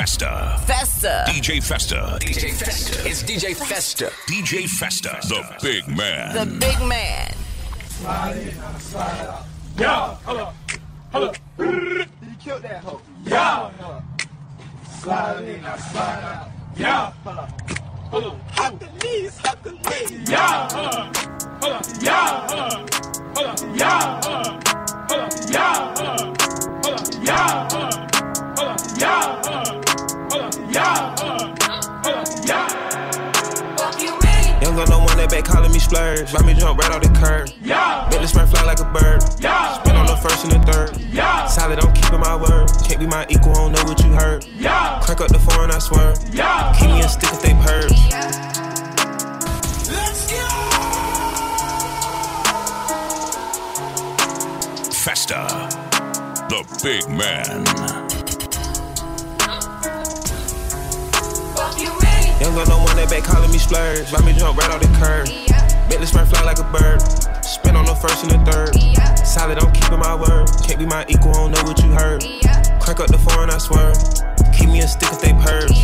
Festa. Festa. DJ Festa. DJ Festa. It's DJ Festa. DJ Festa. The big man. The big man. Slide in, slide hold up, hold up. He killed that hoe. Yeah, slide in, slide out. Yeah, hold up, hold up. Hercules, Hercules. Yeah, hold up, hold up. Yeah, hold up, hold up. Yeah, hold up, hold up. Yeah, hold up, hold up. Yeah, hold up, back calling me splurge. Buy me jump right off the curb. Yeah, Make the spring fly like a bird. yeah, Spin on the first and the third. yeah, Solid, I'm keeping my word. Can't be my equal, I don't know what you heard. yeah, Crank up the foreign, I swear. yeah. Keep me a stick if they purge. Festa. The big man. Young gun no one that back calling me splurge. Buy me jump right off the curb. The spring fly like a bird. Spin on the first and the third. Solid, I'm keeping my word. Can't be my equal, I don't know what you heard. Crank up the foreign, I swear. Keep me a stick if they purge.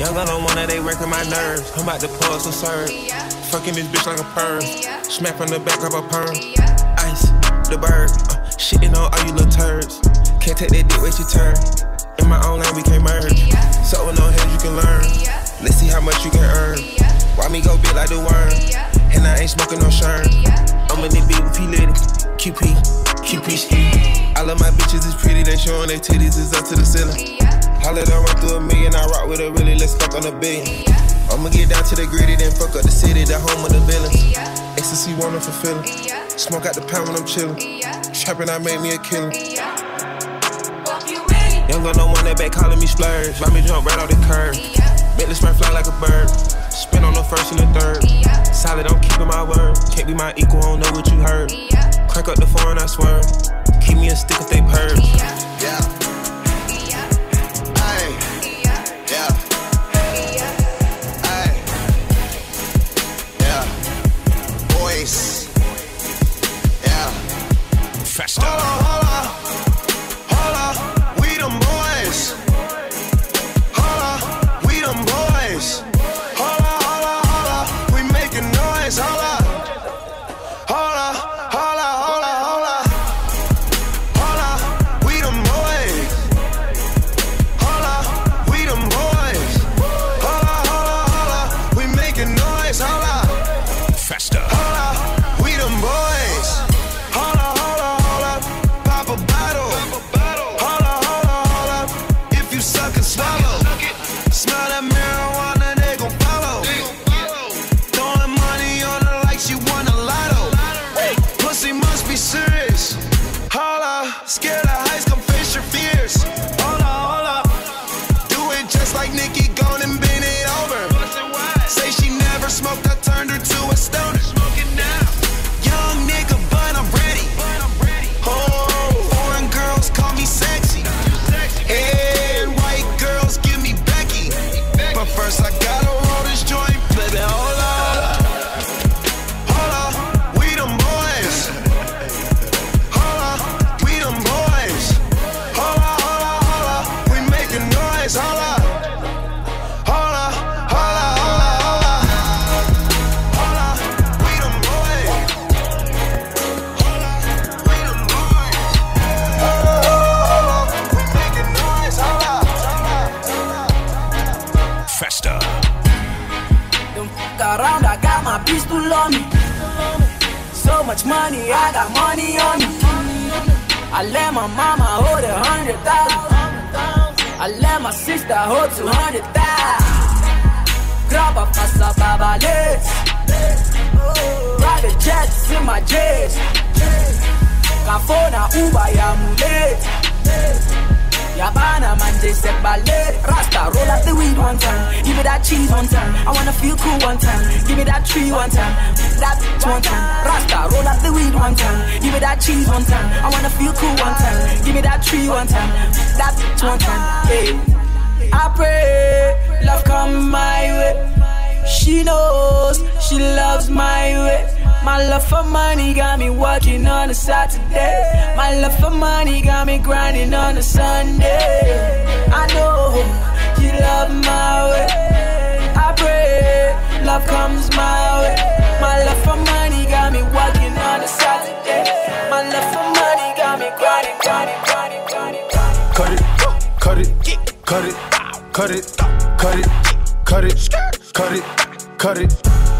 Young gun no one that they wrecking my nerves. I'm about to pull some serve. Fucking this bitch like a perm. Smack from the back, of a perm. Ice, the bird. Uh, shitting on all you little turds. Can't take that dick, wait your turn. In my own lane, we can't merge. So with no heads, you can learn. Let's see how much you can earn. Why me go big like the worm? And I ain't smoking no shirt. I'm in the beat with P Litty. QP, QP. All of my bitches is pretty, they showing their titties is up to the ceiling. Holla done run through a million, I rock with a really, let's fuck on a billion. I'ma get down to the gritty, then fuck up the city, the home of the villains. Ecstasy wanna fulfill Smoke out the pound when I'm chillin'. Trapping, I made me a killer. Young gun no one that back calling me splurge. Me jump right off the curb. Make the spring fly like a bird. Spin on the first and the third. Solid, I'm keeping my word. Can't be my equal, I don't know what you heard. Crack up the foreign, I swear. Keep me a stick if they purge. Yeah. Rasta, roll up the weed one time. Give me that cheese one time. I wanna feel cool one time. Give me that tree one time. That one time. Rasta, roll up the weed one time. Give me that cheese one time. I wanna feel cool one time. Give me that tree one time. That one time. Hey. I pray love come my way. She knows she loves my way. My love for money got me working on a Saturday. My love for money got me grinding on a Sunday. I know you love my way. I pray love comes my way. My love for money got me working on a Saturday. My love for money got me grinding, grinding, grinding, grinding. grinding. Cut it, cut it, cut it, cut it, cut it, cut it, cut it, cut it.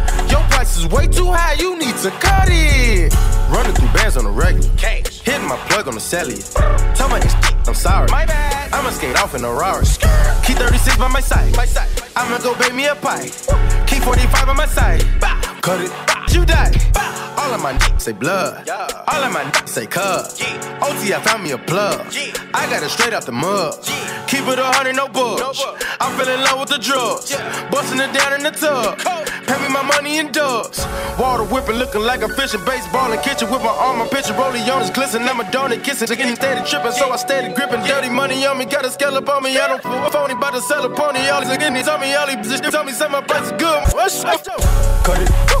Your price is way too high, you need to cut it. Running through bands on the regular. Cash. Hitting my plug on the cellular. Tell my ex, I'm sorry. My bad. I'ma skate off in a Rari. Key 36 by my side. My side. I'ma go bake me a pie. Key 45 by my side. Cut it. You die. All of my niggas say blood. All of my niggas say cuz. OT, I found me a plug. I got it straight out the mud. Keep it a hundred, no bugs. I'm feeling in love with the drugs. Busting it down in the tub. Pay me my money in dubs. Water whipping, looking like a fish in baseball and kitchen with my arm. I'm pitching rolling on his glisten. I'm a donut kissing. To getting steady tripping, so I steady gripping. Dirty money on me, got a scallop on me. I don't fool. Phony about to sell a pony. All these he told me all these bitches. Tell me say my price is good. What's up? Cut it,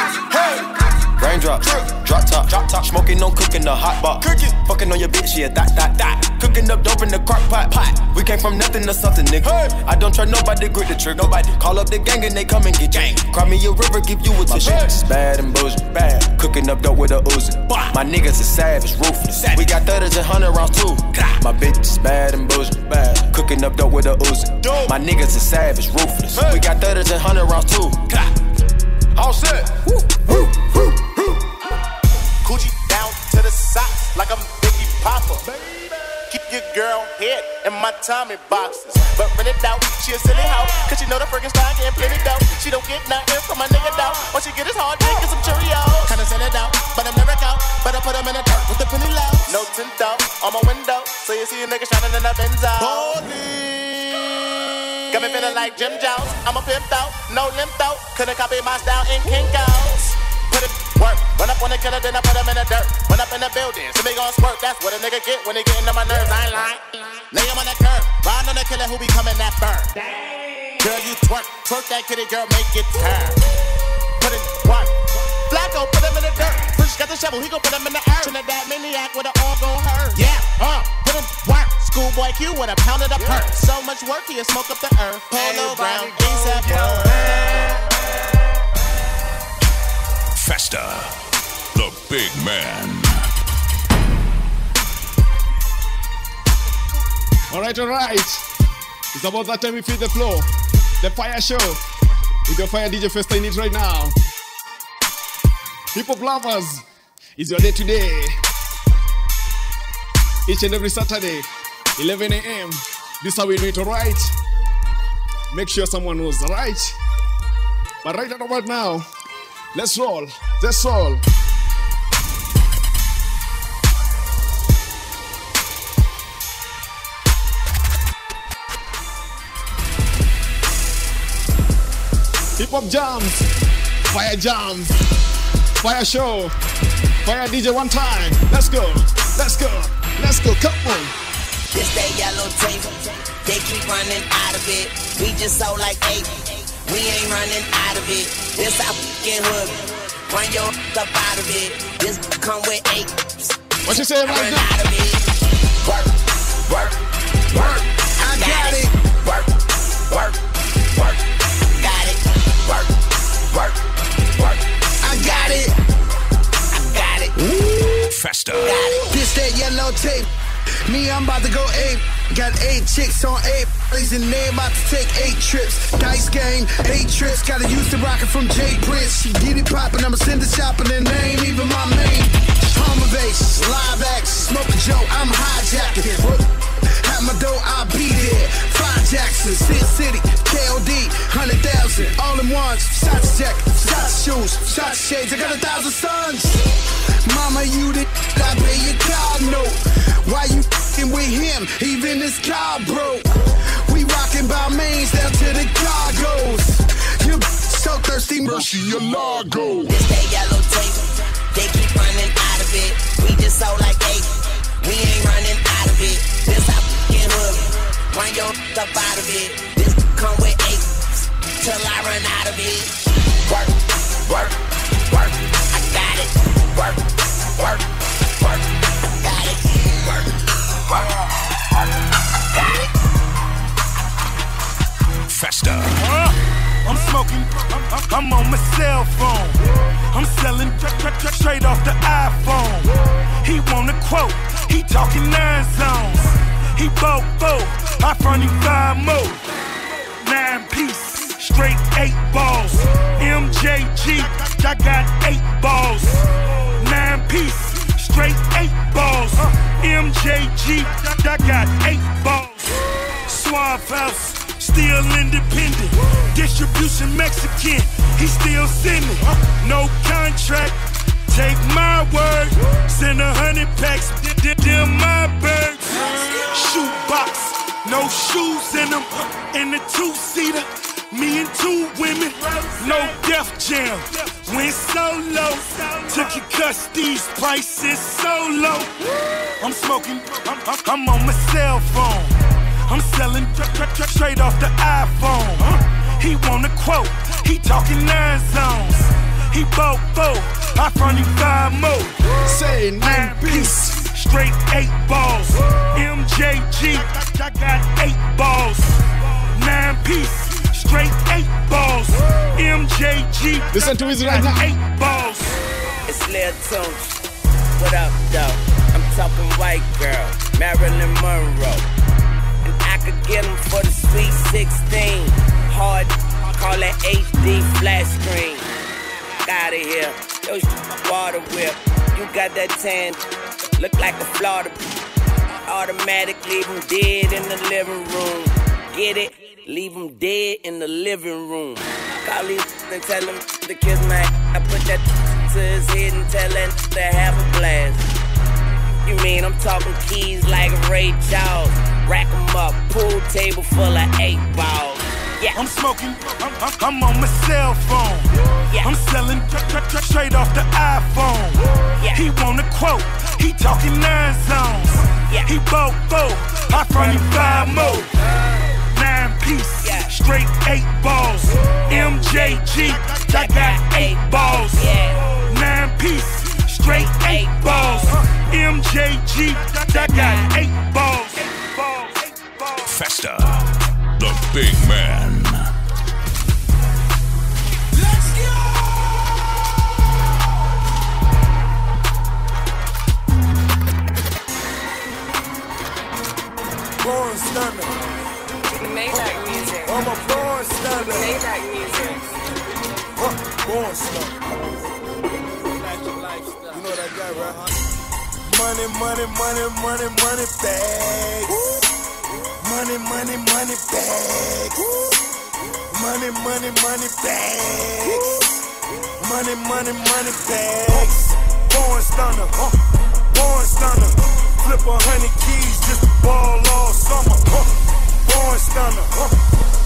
Raindrops, drop top, drop top, smoking, no cooking the hot box. Cooking, fucking on your bitch, yeah, that, that, that. Cooking up dope in the crock pot, pot. We came from nothing to something, nigga. I don't trust nobody, grip the trick, nobody. Call up the gang and they come and get gang. Cry me a river, give you a tissue. It's bad and bullshit, bad. Cooking up dope with a Uzi. My niggas is savage, ruthless. We got thudders and hundred rounds too. My bitch is bad and bullshit, bad. Cooking up dope with a Uzi. My niggas is savage, ruthless. We got thudders and hundred rounds too. All set. Coochie down to socks like I'm Biggie Papa. Keep your girl head in my Tommy boxes. But rent it out, she a silly hoe. Cause she know the friggin' style getting plenty dough. She don't get nothing from my nigga though. All she get is hard dick and some Cheerios. Kinda sell it out, but I'm never out. But I put them in the dirt with the penny low. No tint out on my window. So you see a nigga shining in the Benzo. Got me feeling like Jim Jones. I'm a pimp out, no limp out. Couldn't copy my style in Kinko's. Put it work, run up on the killer, then I put him in the dirt. Run up in the building, so they gon' squirt. That's what a nigga get when they get into my nerves. I ain't lying. Lay him on the curb, ride on the killer who be coming that burn. Girl, you twerk, twerk that kitty, girl, make it turn. Put it work. Flacco, put him in the dirt. Push got the shovel, he gon' put him in the earth. Trinidad maniac with an all gon' hurt. Yeah, uh, put him work. Schoolboy Q with a pound of the perk. So much work, he'll smoke up the earth. Polo ground, ASAP. Festa, the big man. Alright, alright. It's about that time we feed the floor. The fire show. With your fire DJ Festa in it right now. Hip hop lovers, it's your day today. Each and every Saturday, 11 a.m. This is how we do it, alright? Make sure someone knows, alright? But right about now, let's roll. Let's roll. Hip hop jams, fire jams, fire show, fire DJ one time. Let's go, let's go, let's go. Come on. This that yellow tape, they keep running out of it. We just sold like eight, we ain't running out of it. This our fucking hood, run your up out of it. This come with eight, What you say run right now? out of it. Work, work, work. I got it. Work, work, work. Got it. Work, work, work. I got it. I got it. Festa, Got it. This that yellow tape. Me, I'm about to go ape. Got eight chicks on eight. Ladies and they about to take eight trips. Dice game, eight trips. Gotta use the rocket from Jay Prince. She get it poppin', I'ma send it shopping, and they ain't even my main. Home invasion, live action, smoke a joke, I'm hijacking. At my door, I'll be there. Five Jackson, Sin City, KOD, 100,000. All in ones, shots jacket, shots shoes, shots shades. I got a thousand sons. Mama, you the I pay your car note. Why you fing with him? Even his car broke. We rockin' by mains down to the cargoes. You so thirsty, mercy your lago. This that yellow tape, they keep running out of it. We just so like eight, we ain't running out of it. This our fucking hood, run your up out of it. This come with eight, till I run out of it. Work, work, work, I got it. Work, work, work, I got it. Work, work. Festa. I'm smoking, I'm, on my cell phone. I'm selling tr- tr- tr- straight off the iPhone. He want a quote, he talking nine zones. He four, I front him five more. Nine piece, straight eight balls. MJG, I got eight balls. Nine piece, straight eight balls. MJG, I got eight balls. Suave House, still independent. Distribution Mexican, he still sending. No contract, take my word. Send a hundred packs, th- my birds. Shoe box, no shoes in them. In the two seater, me and two women. No Def Jam, went solo. Took your these prices so low. I'm smoking, I'm, I'm, on my cell phone. I'm selling tr- tr- tr- straight off the iPhone. He want a quote, he talking nine zones. He bought four, I front him five more. Say nine piece, straight eight balls. MJG, I got eight balls. Nine piece, straight eight balls. MJG, Listen to his I right got now. eight balls. It's Lil Tunes. What up, though? I'm talking white girl, Marilyn Monroe. And I could get 'em for the sweet 16. Hard, call it HD flat screen. Out of here. Yo, water whip. You got that tan, look like a Florida. Automatic, leave leave 'em dead in the living room. Get it? Leave Leave 'em dead in the living room. Call these and tell him to kiss my I put that to his head and tell him to have a blast. You mean I'm talking keys like Ray Charles? Rack 'em up, pool table full of eight balls. Yeah. I'm smoking, I'm, I'm, I'm on my cell phone. Yeah. I'm selling tr- tr- tr- straight off the iPhone. Yeah. He want a quote, he talking nine zones. Yeah. He bought four, I front him five more. Nine piece, Yeah. straight eight balls. MJG, I got eight balls. Yeah. Nine piece, straight eight Eight balls. balls. MJG, I got eight balls. Eight balls. Eight balls. Festa. The big man. Let's go! Born stunner. Maybach music. I'm a born stunner. Maybach music. Huh, born stunner. You know what I got, right? Money, money, money, money, money bags. Money, money, money bags. Money, money, money bags. Money, money, money bags. Born stunner, huh? Born stunner. Flip a hundred keys just to ball all summer, huh? Born stunner, huh?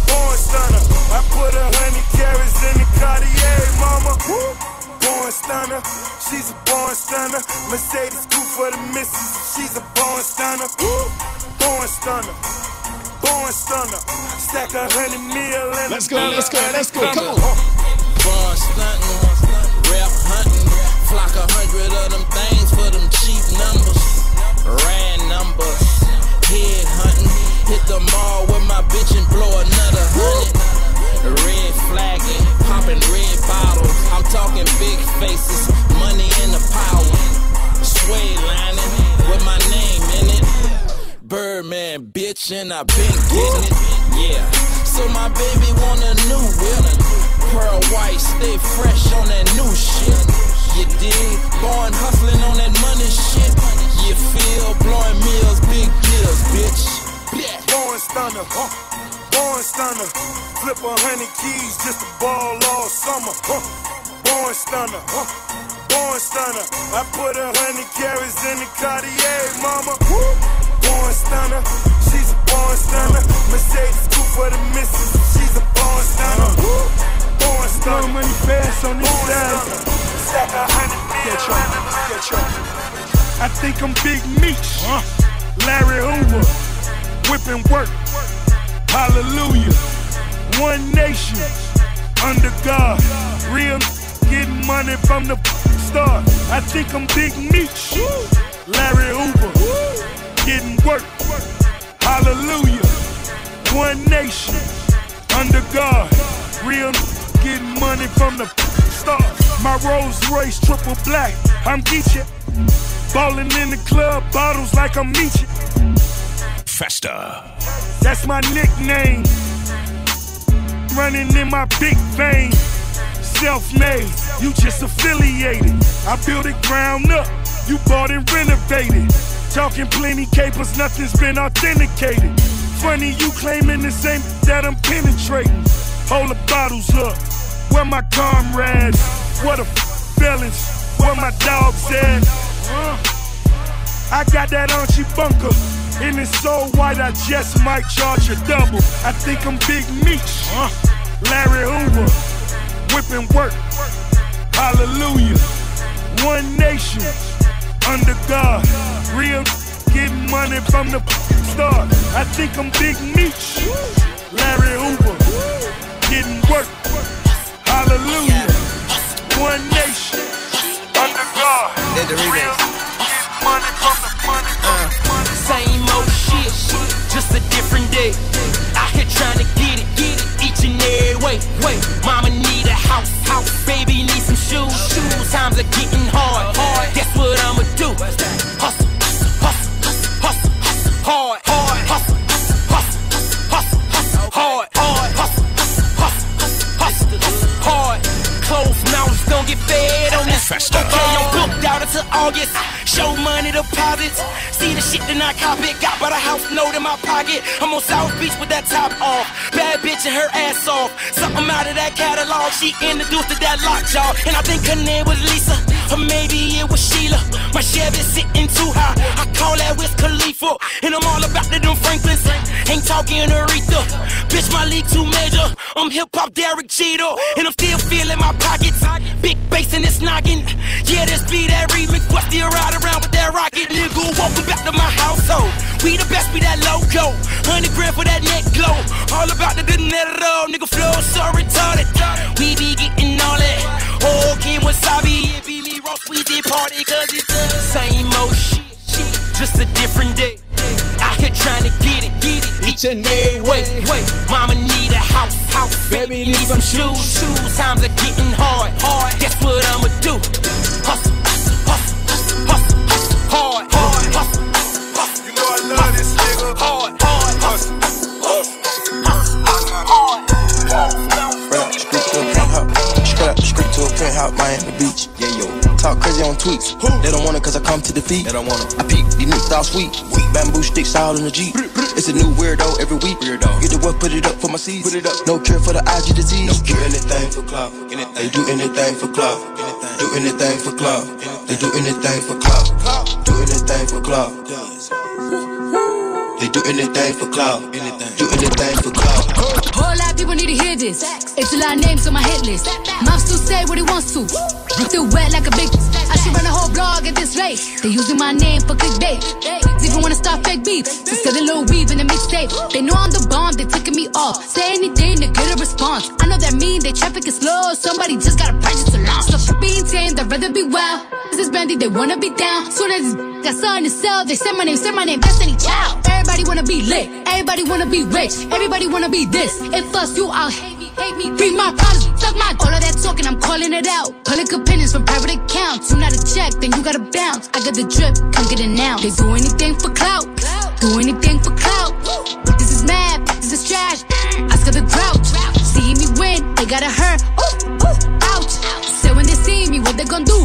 Born stunner. I put a hundred carats in the Cartier, mama. Born stunner. She's a born stunner. Mercedes coupe for the missus. She's a born stunner. Born stunner. Born stunner. Stack a hundred mil and Let's go, let's go, let's go. Come on. Born stunting, rap hunting, flock a hundred of them things for them cheap numbers. Ran numbers, head hunting, hit the mall with my bitch and blow another hundred. Red flagging, popping red bottles. I'm talking big faces, money in the power. Suede lining with my name in it. Birdman, bitch, and I been getting it. Yeah. So my baby want a new whip. Pearl white, stay fresh on that new shit. You dig? Born hustling on that money shit. You feel? Blowing meals, big deals, bitch. Yeah. Born stunner, huh? Born stunner. Flip a hundred keys just to ball all summer, huh? Born stunner, huh? Born stunner. I put a hundred carats in the Cartier, mama. Woo! Born stunner. She's a born stunner. Mercedes coupe for the missus. She's a born stunner. Born stunner. money fast on this side. Stack a hundred Get your, get your. I think I'm Big Meech. Larry Hoover. Whipping work. Hallelujah. One nation. Under God. Real getting money from the start. I think I'm Big Meech. Larry Hoover. Getting work. Hallelujah. One nation. Under God. Real getting money from the start. My Rolls Royce triple black. I'm Geechee. Ballin' in the club, bottles like I'm Meechie. Festa. That's my nickname. Running in my big vein. Self made, you just affiliated. I built it ground up, you bought and renovated. Talking plenty capers, nothing's been authenticated. Funny you claiming the same that I'm penetrating. Hold the bottles up, where my comrades? What a felons, where my dogs at? Uh, I got that Archie bunker. And it's so white, I just might charge a double. I think I'm Big Meech. Larry Hoover. Whipping work. Hallelujah. One nation. Under God. Real getting money from the start. I think I'm Big Meech. Larry Hoover. Getting work. Hallelujah. One nation. Under God. Real getting money from the money from the money. Same old shit, just a different day. Out here trying to get it, get and every way. Wait, mama need a house, house. Baby need some shoes, shoes. Times are getting hard, hard. Guess what I'ma do? Hustle, hustle, hustle, hustle, hard, hard. Hustle, hustle, hustle, hustle, hard, hard. Hustle, hustle, hustle, hustle, hard. Closed mouths don't get fed on this. Okay, I'm booked out until August. Show money deposits. See the shit that I cop it. Got by the house note in my pocket. I'm on South Beach with that top off. Bad bitch and her ass off. Something out of that catalog. She introduced to that lockjaw. And I think her name was Lisa. Or maybe it was Sheila. My Chevy sitting too high. I call that Wiz Khalifa. And I'm all about the them Franklins. Ain't talking Aretha. Bitch, my league too major. I'm hip hop Derek Jeter. And I'm still feeling my pockets. Big bass in this noggin. Yeah, this be that remix. What's the ride around with that rocket? Nigga, welcome back to my household. We the best, be that logo. 100 grand for that neck glow. All about the dinero. Nigga, flow so retarded. We be getting all that. Oh, Kim Wasabi. It be me, Ross Weezy party. Cause it's the same old shit. Just a different day. Out here trying to get it, get it. Each and every way. Wait, mama need a house, house. Baby need some shoes, shoes. Times are getting hard, hard. Guess what I'ma do? Hustle, hustle, hustle, street to a penthouse, Miami Beach. Yeah, yo. Talk crazy on tweets. They don't want it cause I come to defeat. They don't want it. I peep, these niggas all sweet. Bamboo sticks all in the Jeep. It's a new weirdo every week. Weirdo. Get the work, put it up for my seeds. Put it up. No cure for the IG disease. No cure. anything for clout. They do anything for clout. Do anything for clout. They do anything for clout. Do anything for clout. They do anything for clout. Do anything for clout. Whole lot of people need to hear this. It's a lot of names on my hit list. Mom still say what he wants to. I'm still wet like a big. I should run a whole blog at this rate. They using my name for clickbait. Even wanna start fake beef. To sell a little weave in a mixtape. They know I'm the bomb, they ticking me off. Say anything to get a response. I know that mean they traffic is slow. Somebody just gotta purchase a launch. So being tamed, I'd rather be wild. This is brandy, they wanna be down. Soon as got something to sell, they say my name, say my name, Destiny Child. Everybody wanna be lit, everybody wanna be rich, everybody wanna be this. If us, you out, hate me, hate me, read my policy, suck my All of that talking, I'm calling it out. Public opinions from private accounts. You not a check, then you gotta bounce. I got the drip, come get it now. They do anything for clout, do anything for clout. This is mad, this is trash. I got the grouch. See me win, they gotta hurt. Ooh, ooh, ouch. Say when they see me, what they gonna do?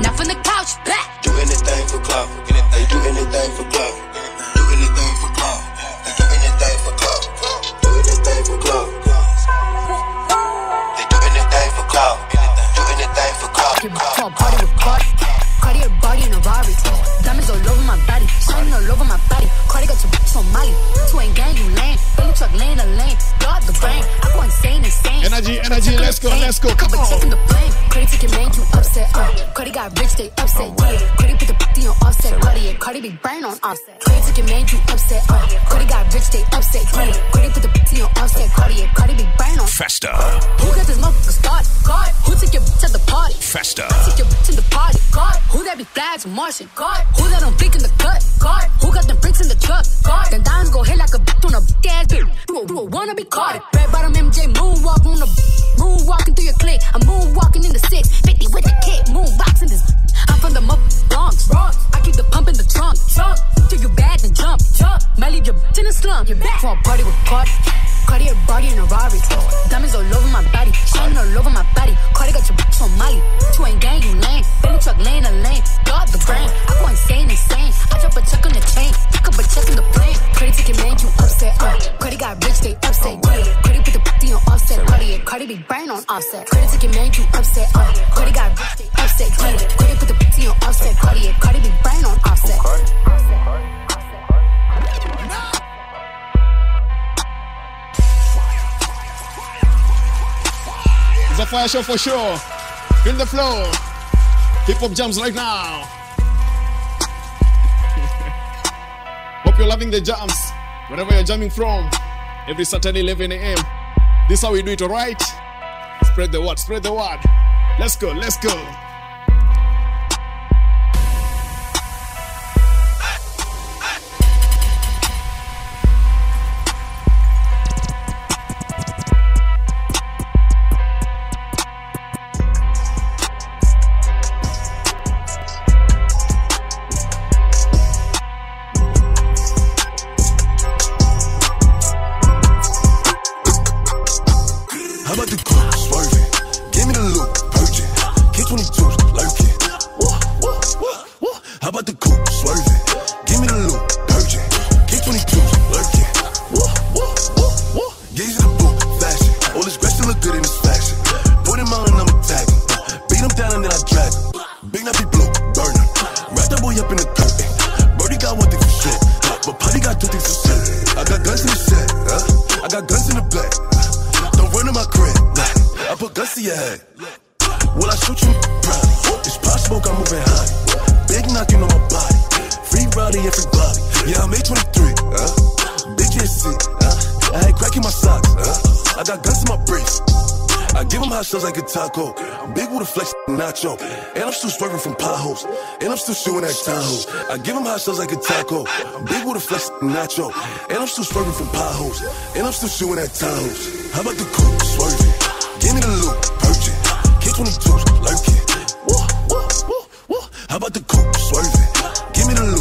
Not from the couch, back. Do anything for clout, they do anything for clout. Give it up, party with Cardi. Cartier body in a Rari. Diamonds all over all over my body. Cardi got your bitch on Molly. Two ain't gang, you lame. Billy truck lane, a lane. God the brain. I go insane, insane. Energy, energy, let's go, let's go. Come on. Taking the blame. Cardi taking uh. man, you upset. Uh. Cardi got rich, they upset. Yeah. Cardi put the booty on offset. Cardi and Cardi be brain on offset. Cardi taking man, you upset. Uh. Cardi got rich, they upset. Yeah. Cardi put the booty on offset. Cardi and Cardi be brain on Faster. Who got this motherfucker start? God. Who took your bitch at the party? Faster. I took your bitch in the party. God. Who that be flags Martian? God. Who that don't think in the cut? God. Who got the bricks in the truck? God. Then diamonds go hit like a bat on a ass bitch. You a, a wanna be caught. for sure. Feel the flow. Hip hop jams right now. Hope you're loving the jams, wherever you're jamming from. Every Saturday, 11 a.m. This is how we do it, alright? Spread the word, spread the word. Let's go, let's go. in my socks. Huh? I got guns in my briefs. I give them hot shots like a taco. Big with a flex nacho. And I'm still swerving from potholes. And I'm still shooting at Tahoe. I give them hot shots like a taco. Big with a flex nacho. And I'm still swerving from potholes. And I'm still shooting at Tahoe. How about the coupe swerving? Give me the loop, purchase. Kick 22s, lurking. Woo, woo, woo, woo. How about the coupe swerving? Give me the loop.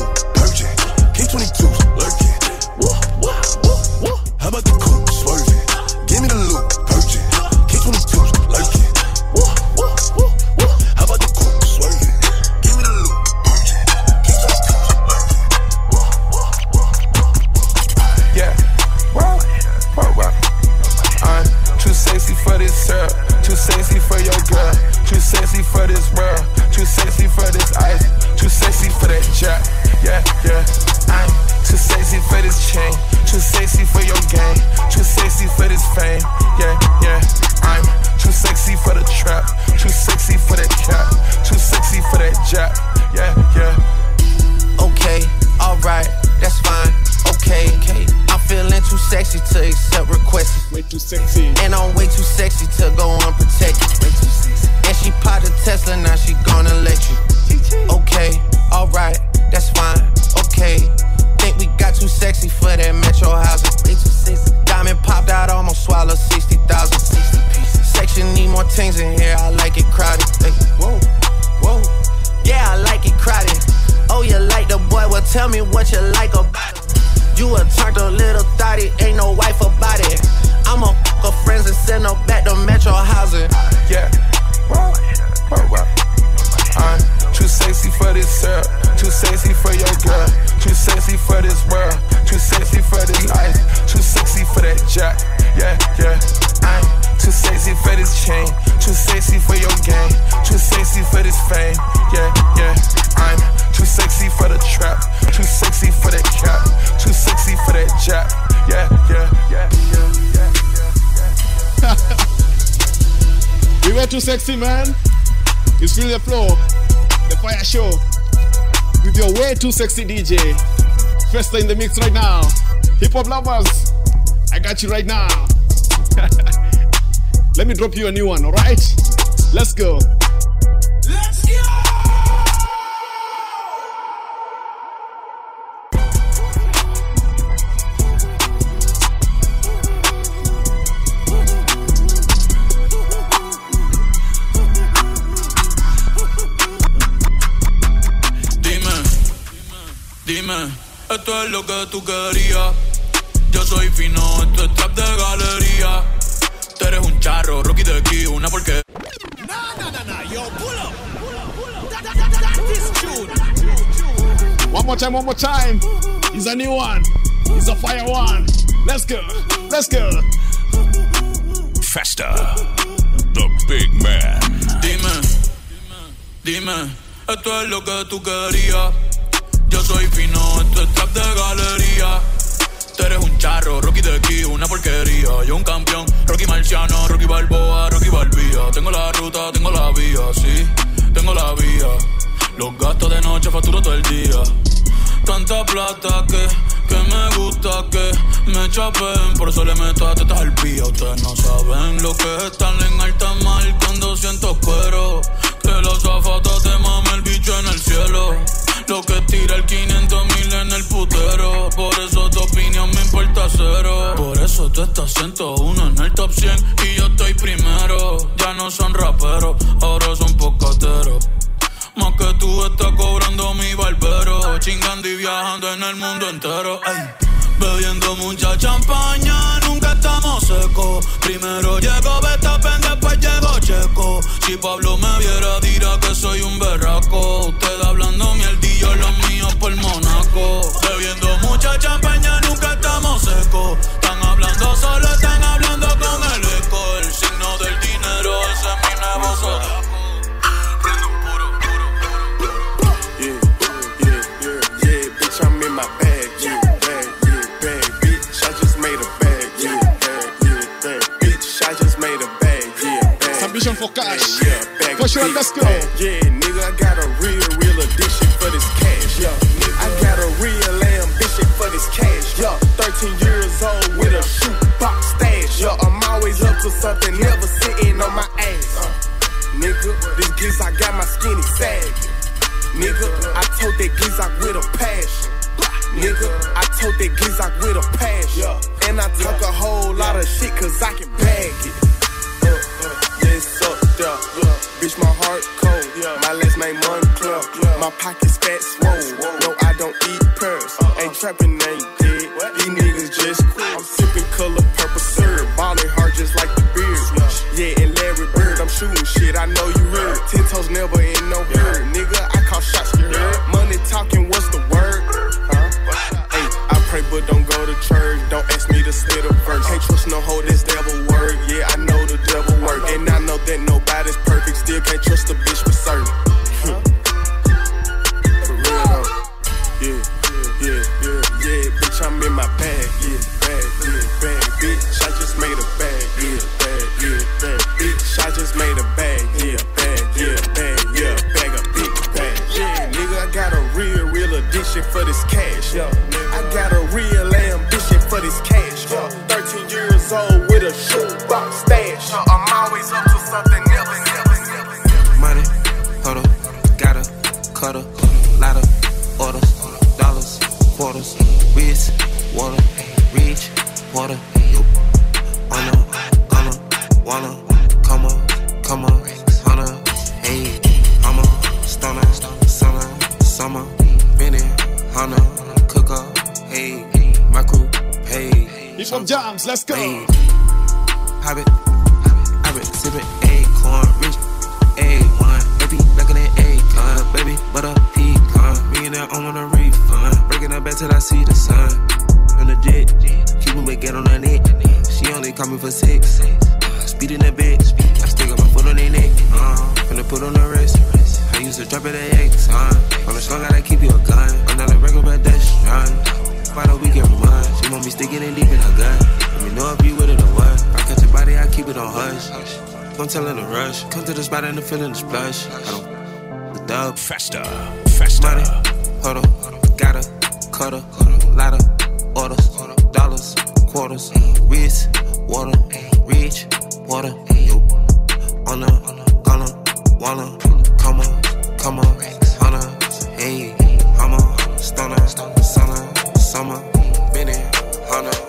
Too sexy, man. It's really the flow, the fire show. With your way too sexy DJ. Festa in the mix right now. Hip hop lovers, I got you right now. Let me drop you a new one, alright? Let's go. Lo que tú querías. Yo soy fino, esto es trap de galería. Tú eres un charro, Rocky de aquí, una porque. One more time, one more time. It's a new one. It's a fire one. Let's go. Let's go. Festa, the big man. Dime, dime, esto es lo que tú querías. Yo soy fino, esto es trap de galería. Tú eres un charro, Rocky de aquí, una porquería. Yo un campeón, Rocky Marciano, Rocky Balboa, Rocky Balbía. Tengo la ruta, tengo la vía, sí, tengo la vía. Los gastos de noche facturo todo el día. Tanta plata que, que me gusta que me chapen. Por eso le meto a tetas al pía. Ustedes no saben lo que es estar en alta mar cuando siento cuero. Que los zapatos te mame el bicho en el cielo. Lo que tira el 500 mil en el putero. Por eso tu opinión me importa cero. Por eso tú estás 101 en el top 100 y yo estoy primero. Ya no son raperos, ahora son pocateros. Más que tú estás cobrando mi barbero. Chingando y viajando en el mundo entero. Ay. Bebiendo mucha champaña, nunca estamos secos. Primero llego Betapen, después llego Checo. Si Pablo me viera, dirá que soy un berraco. Usted hablando mierdillo, los míos por Monaco. Bebiendo mucha champaña, nunca estamos secos. Están hablando solo, están hablando con el eco. El signo del dinero, ese es mi nuevo yeah, yeah, bitch, I'm in my bag, yeah, bag, yeah, bag, bitch, I just made a bag, yeah, bag, yeah, bag, bitch, I just made a bag, yeah, bag. Ambition for cash. Yeah, bag For sure, let's. Yeah, back till I see the sun. On the jet, Cuban but get on her neck. She only call me for six. Speeding that bitch, I stick up my foot on their neck. Uh, finna put on the wrist. I used to drop it at X, huh? On the strong, gotta keep you a gun. I'm not a regular, but that's strong. A week every month. She want me sticking it deep in her gun. Let me know if you with it or what. I catch your body, I keep it on hush. Don't tell her to rush. Come to the spot and the feeling the splash. I don't. The dub. Festa. Festa. Money. Huddle. Gotta. Cutter. Lotta. Orders. Dollars. Quarters. Wrist. Water. Reach. Water. On the. Gonna. Wanna. Come on. Come on. Hunter. Hey. I'm a stunner. Summer. Summer. Benny. Hunter.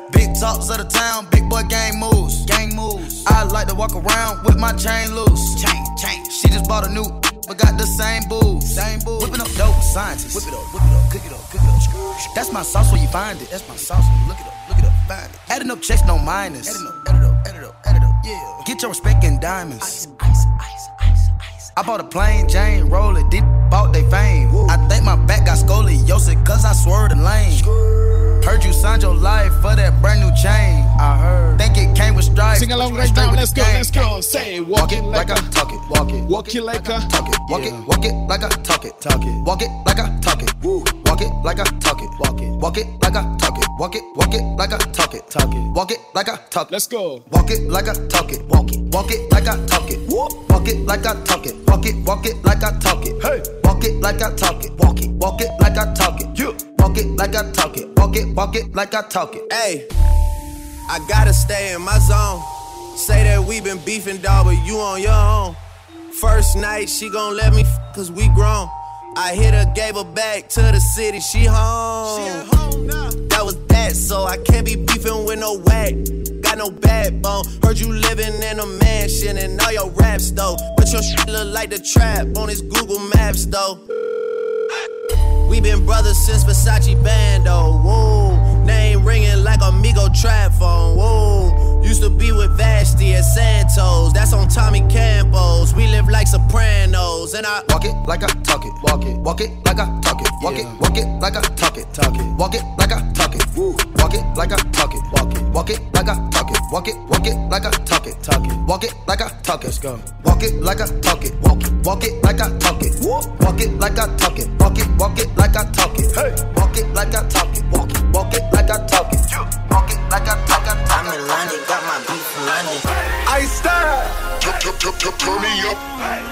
Big talks of the town, big boy gang moves. Gang moves. I like to walk around with my chain loose. Chain, chain. She just bought a new, but got the same booze. Same booze. Whipping up dope scientists. Whip it up, whip it up, cook it up, cook it up. That's my sauce where you find it. That's my sauce when you look it up, look it up, find it. Adding up checks, no minus. Adding up, add it up, add it up, add it up. Yeah. Get your respect in diamonds. Ice, ice, ice, ice, ice. I bought a plain Jane, roll it, did bought they fame. I think my back got scoliosis, cause I swerved the lane. Heard you signed your life for that brand new chain. I heard. Think it came with stripes. Sing along right now. Let's go. Let's go. Say, it. walk it like I a talk it. Walk it. Walk it like a talk it. Walk it. Walk it like I talk it. Talk it. Walk it like I talk it. Woo. Walk it like I talk it. Walk it. Walk it like I talk it. Walk it. Walk it like I talk it. Talk it. Walk it like I talk it. Let's go. Walk it like I talk it. Walk it. Walk it like I talk it. Walk it like I talk it. Walk it. Walk it like I talk it. Hey. Walk it like I talk it. Walk it. Walk it like I talk it. You. Walk it like I talk it. Walk it. Walk it like I talk it. Hey, I gotta stay in my zone. Say that we been beefing, dog, but you on your own. First night, she gon' let me f- cause we grown. I hit her, gave her back to the city, she home. She at home now. That was that, so I can't be beefing with no whack. Got no backbone. Heard you living in a mansion and all your raps though. But your shit look like the trap on his Google Maps though. We been brothers since Versace Bando. Whoa, name ringing like Amigo trap phone. Whoa, used to be with Vashti at Santos. That's on Tommy Campos. We live like Sopranos, and I Walk it like I talk it. Walk it. Walk it like I talk it. Walk it. Walk it like I talk it. Talk it. Walk it like I talk it. Woo. Walk it like I talk it. Walk it. Walk it like I talk it. Walk it. Walk it like I talk it. Talk it. Walk it like I talk it. Let's go. Walk it like I talk it. Walk it. Walk it like I talk it. Woo. Walk it like I talk it. Walk it. Walk it like I talk it. Hey. Walk it like I talk it. Walk it. Walk it like I talk it. Walk it like I talk it. I style. Turn me up.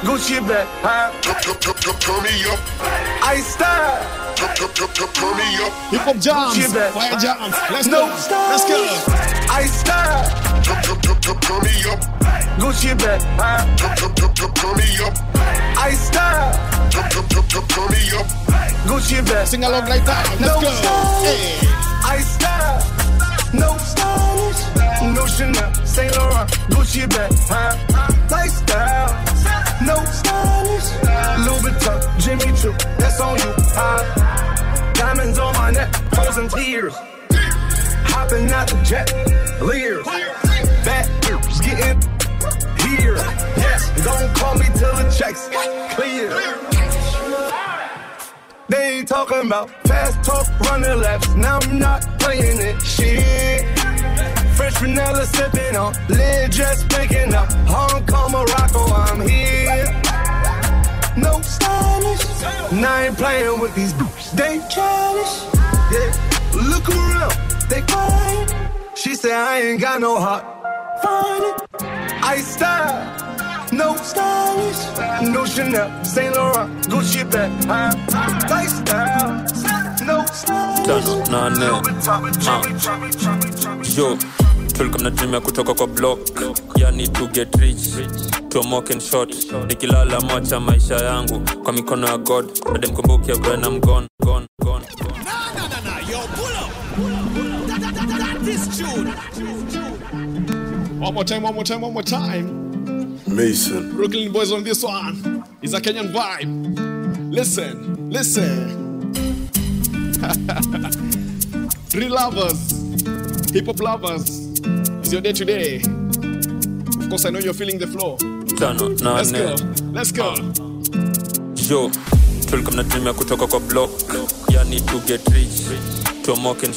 Gucci back, huh? Turn me up. I style. Turn me up. Hip hop jams. Fire jams. Let's go. Let's go. I style. Turn me up. Gucci back, huh? Turn me up. I style. Turn me up. Gucci back. Sing along like that. Let's no go. Style. Hey. I style. No stylish. No Chanel, Saint Laurent, Gucci bag, huh? Lifestyle. No stylish. Louis Vuitton, Jimmy Choo, that's on you, huh? Diamonds on my neck, frozen tears. Hopping out the jet, leer. That bitch getting here. Yes, don't call me till the checks clear. They ain't talking about fast talk, running laps. Now I'm not playing it. Shit. Fresh sipping on, lid just picking up. Hong Kong, Morocco, I'm here. No stylish. Now I ain't playing with these boots. They childish. Yeah. Look around, they quiet. She said I ain't got no heart. Find it. I style. No stylish, no Chanel, Saint Laurent, Gucci bag, lifestyle, no tano nane Ah. yo tulikuwa mnatumia kutoka kwa block yani to get rich tuamoke in short nikilala macha maisha yangu kwa mikono ya god ademkumbuke when I'm gone, gone, gone. One more time, one more time, one more time. Mason. Brooklyn boys on this one. It's a Kenyan vibe. Listen, listen. Real lovers, hip hop lovers. It's your day today. Of course, I know you're feeling the flow. tano Let's go, let's go. yo tulikuwa mnatumia kutoka kwa block yani to get rich tuamoke in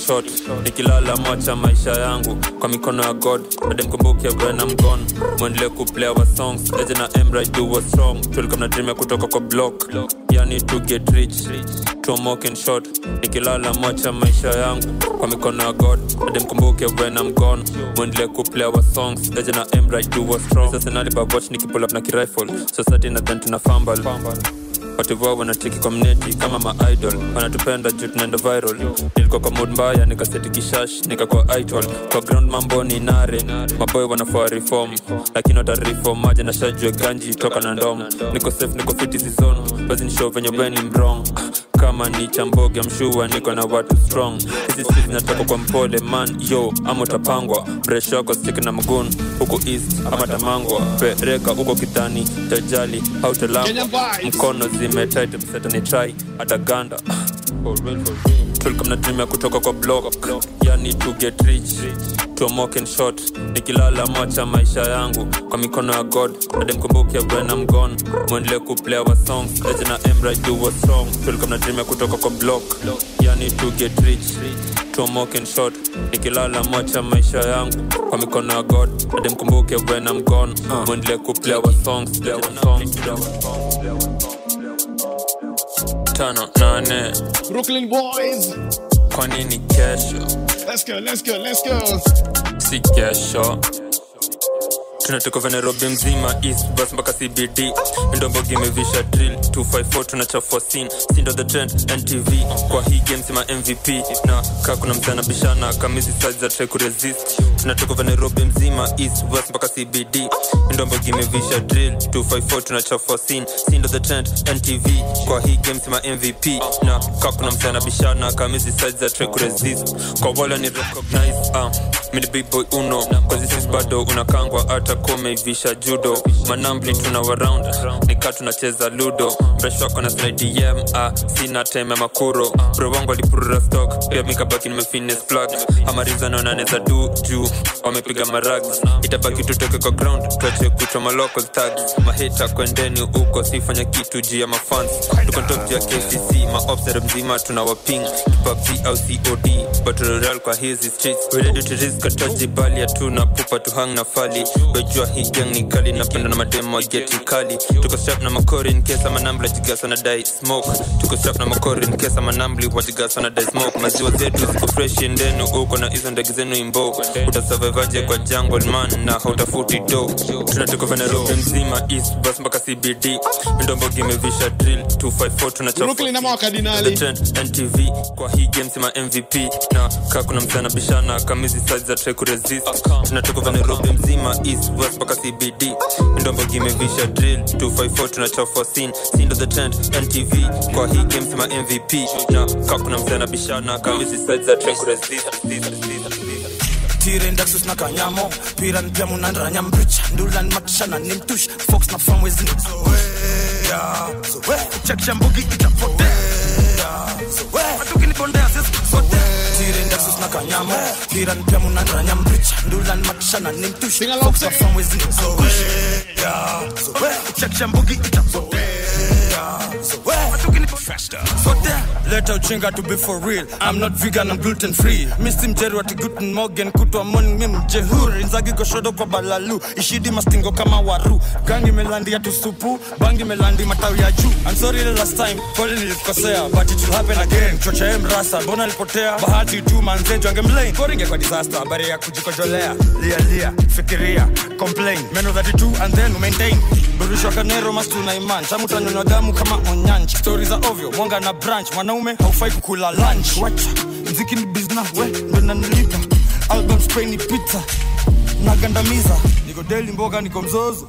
nikilala macha maisha yangu kwa mikono ya god. Ademkumbuke gone. Mwendelee kuplay our songs. Eje na emra do what's wrong tulikuwa mnatumia kutoka kwa block. Yani to get rich. Tuamoke nikilala macha maisha yangu kwa mikono ya god. Ademkumbuke gone. Mwendelee kuplay our songs. Eje na emra what's sasa nalibabwatch nikipulap na kirifle. Society nadhan tuna fambal wativoa wanatiki kwa mneti kama maidol wanatupenda juu tunaenda viral. Nilikuwa kwa mood mbaya nikaseti kishash nikakuwa idol. Kwa ground mambo ni nare. Maboy wanafua reform. Lakini watarifom maji na shajue ganji toka na ndom. Niko safe niko fiti season. Basi nishow venye weni mrong kama ni chamboge mshua niko na watu strong. Hizi si zinatoka kwa mpole man yo ama utapangwa. Bresh sik na mgun huku east ama tamangwa. Pereka huko kitani tajali hautalangwa. Mkono zimetit msetani try hata ganda tulikuwa natumia kutoka kwa block. Yani to get rich. Tuamoke and shot. Nikilala macha maisha yangu. Kwa mikono ya god. Ademkumbuke when I'm gone. Mwendelee kuplay our songs eje na emra do what's wrong kama natumia kutoka kwa block. Yani to get rich. Tuamoke and shot. Nikilala macha maisha yangu. Kwa mikono ya god. Ademkumbuke when I'm gone. Mwendelee kuplay our songs. Play our songs nane Brooklyn boys. kwa nini kesho Let's go, let's go, let's go. si kesho tunatoka vanairobi mzima east bus mpaka cbd ndombogi imevisha drill 254 tunachafua sin sindo the trend ntv kwa hii game sima mvp na kaa kuna msana bishana kamizi size za try kuresist. Tunatoka vanairobi mzima east bus mpaka cbd ndombogi imevisha drill 254 tunachafua sin sindo the trend ntv kwa hii game sima mvp na kaa kuna msana bishana kamizi size za try kuresist. Kwa wala ni recognize uh, mini big boy uno. Kwa zisi bado unakangwa hata komeivisha judo. Manambli tuna waround nika tunacheza ludo. Wako na slidem ah, sina teme makuro. Bro wangu alipurura stock pia mikabaki nimefines plug. Amarizanonaneza du juu wamepiga marag itabaki tutoke kwa ground tuache kuchwa malocal tag mahita kwendeni huko sifanya kitu juu ya mafans tuko juu ya kcc maopsere mzima tuna waping kipabg au cod batororal kwa hizi streets. We ready to bali hatuna pupa tuhang na fali wejua hii gang ni kali napenda na mademo wa kali. Tuko strap na makori in case ama nambla jigasa na dai smoke. Tuko strap na makori in case ama nambli wajigasa na dai smoke. Maziwa zetu ziko fresh ndenu uko na hizo ndege zenu imbo utasurvivaje kwa jungle man na hautafuti do tunatoka vya Nairobi mzima east bus mpaka cbd ndombo gimevisha drill 254 tunachafua Brooklyn ama wakardinali. Ntv kwa hii game sima mvp na kaa kuna msana bishana kamizi size za trek resist. Tunatoka vya nairobi mzima east west mpaka cbd ndo mbogi imevisha drill. 254 tunachafa sin sindo the trend. Ntv kwa hii game sema mvp na ka kuna bishana anabishana kamisi sides za train kuresist tirendaxus na kanyamo. Piran pia munandranya mbricha ndulan matishana nimtush fox na famwe zinozoea chakisha mbugi itapotea matukinipondea sisi. Zoea matukini bondea sisi sote tire ndasus na kanyamo tira nipia munanranya mricha ndula nimatishana nimtushi Folks wafam wezi nizoea chakisha mbugi let leta chinga to be for real. I'm not vegan i'm gluten free. Misi mjeru ati guten morgen kutwa morning mi mjehuri nzagi goshodo kwa balalu. Ishidi mastingo kama waru. Gangi melandi ya tusupu bangi melandi matawi ya juu. I'm sorry the last time pole nilikosea but it will happen again. Chocha em rasa bona alipotea? Bahati tu manze manzejo angemlain koringe kwa disaster habari ya kujikojolea. Lia lia fikiria complain. Meno 32 and then maintain. Burishwa kanero mastu na iman chamu chamutanyonywa damu kama onyanchi Stories za ovyo mwanga na branch. Mwanaume haufai kukula lunch. Wacha mziki ni bizna we ndo nanilipa album spray ni pizza nagandamiza niko deli mboga niko mzozo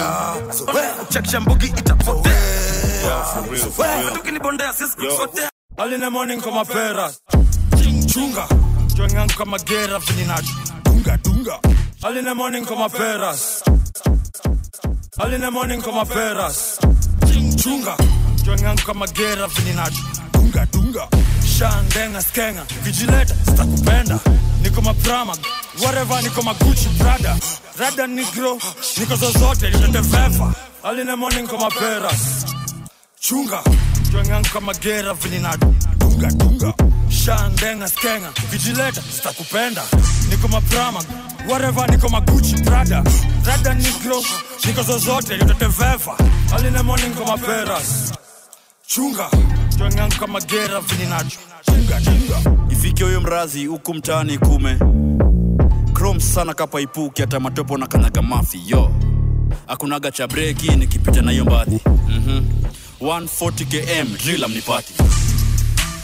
famwezi chakisha mbugi itapotea tukinibondea sisi kusotea aline morning kama pera chunga. Chwengangu kama gera vininacho dunga dunga. Aline morning kama peras aline morning kama peras chunga. Chwengangu kama gera vininacho dunga dunga shandenga skenga. Kijileta sitakupenda. Niko maprama whatever niko maguchi brada rada nigro niko zozote nitete vefa aline morning kama peras. Chunga chwengangu kama gera vininacho dunga shandenga skenga. Kijileta sitakupenda. Niko maprama whatever niko maguchi brada rada nigro niko zozote nitete vefa aline morning kama peras yangu kama gera chunga ifike huyo mrazi huku mtaani kume. Krom sana kapa ipuki hata matopo na kanyaga mafi yo. Akunaga cha breki nikipita na hiyo mbadhi mm-hmm. 140 km drila mnipati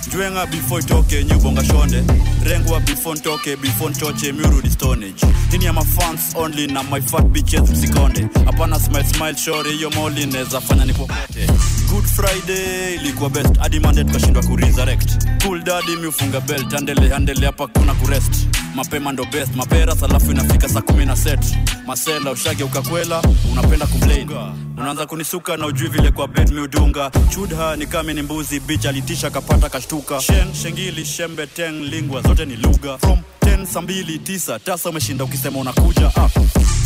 njwenga before itoke nyubonga shonde rengwa before ntoke before ntoche miurudi stonage hini ya mafans only na my fat bitches msikonde hapana smile smile shore hiyo moli neza fanya nipopote good friday ilikuwa best. Hadi tukashindwa kuresurrect cool daddy miufunga belt andele andele hapa kuna kurest mapema ndo best maperas salafu inafika saa kumi na set masela ushage ukakwela unapenda complain unaanza kunisuka na ujui vile kwa bed miudunga chudha ni kame ni mbuzi bich alitisha kapata kashtuka. Shen shengili shembe teng lingwa zote ni lugha. From 10 saa mbili tisa tasa umeshinda ukisema unakuja. Ah.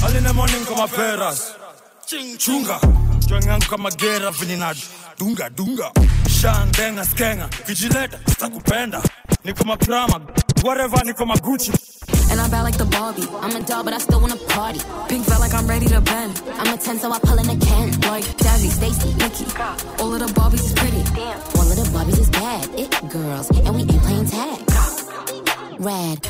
aline morning kama peras chunga chwengangu kama gera vininacho dunga dunga shandenga skenga kijileta sitakupenda niko maprama whatever niko maguchi And I'm bad like the Barbie. I'm a doll, but I still wanna party. Pink felt like I'm ready to bend. I'm a 10, so I pull in a can. Like Jazzy, Stacy, Nikki. All of the Barbies is pretty. Damn. All of the Barbies is bad. It girls, and we ain't playing tag.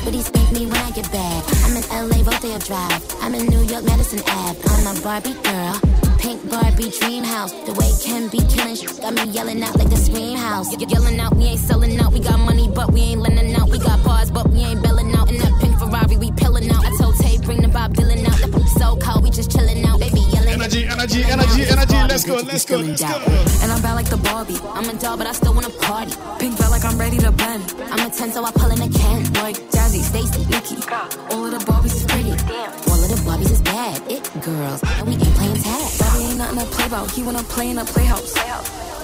But he spank me when I get back. I'm in LA, Rodeo Drive. I'm in New York, Madison Ave. I'm a Barbie girl. Pink Barbie dream house. The way Ken be killing got me yelling out like the scream house. Y- yelling out, we ain't selling out. We got money, but we ain't lending out. We got bars, but we ain't belling out. In that pink Ferrari, we pillin' out. I told Tay, bring the Bob Dylan out. The poop so cold, we just chillin' out. Baby yelling. Energy, energy, energy, energy. Let's go, let's go, let's go. And I'm bad like the Barbie. I'm a doll, but I still wanna party. Pink felt like I'm ready to bend. I'm a 10, so I pull in a can. Like Jazzy, Stacy, Nikki. All of the Barbies is pretty. All of the Barbies is bad. It girls, and we ain't playing tag. Bobby ain't nothing to play about. He wanna play in a playhouse. The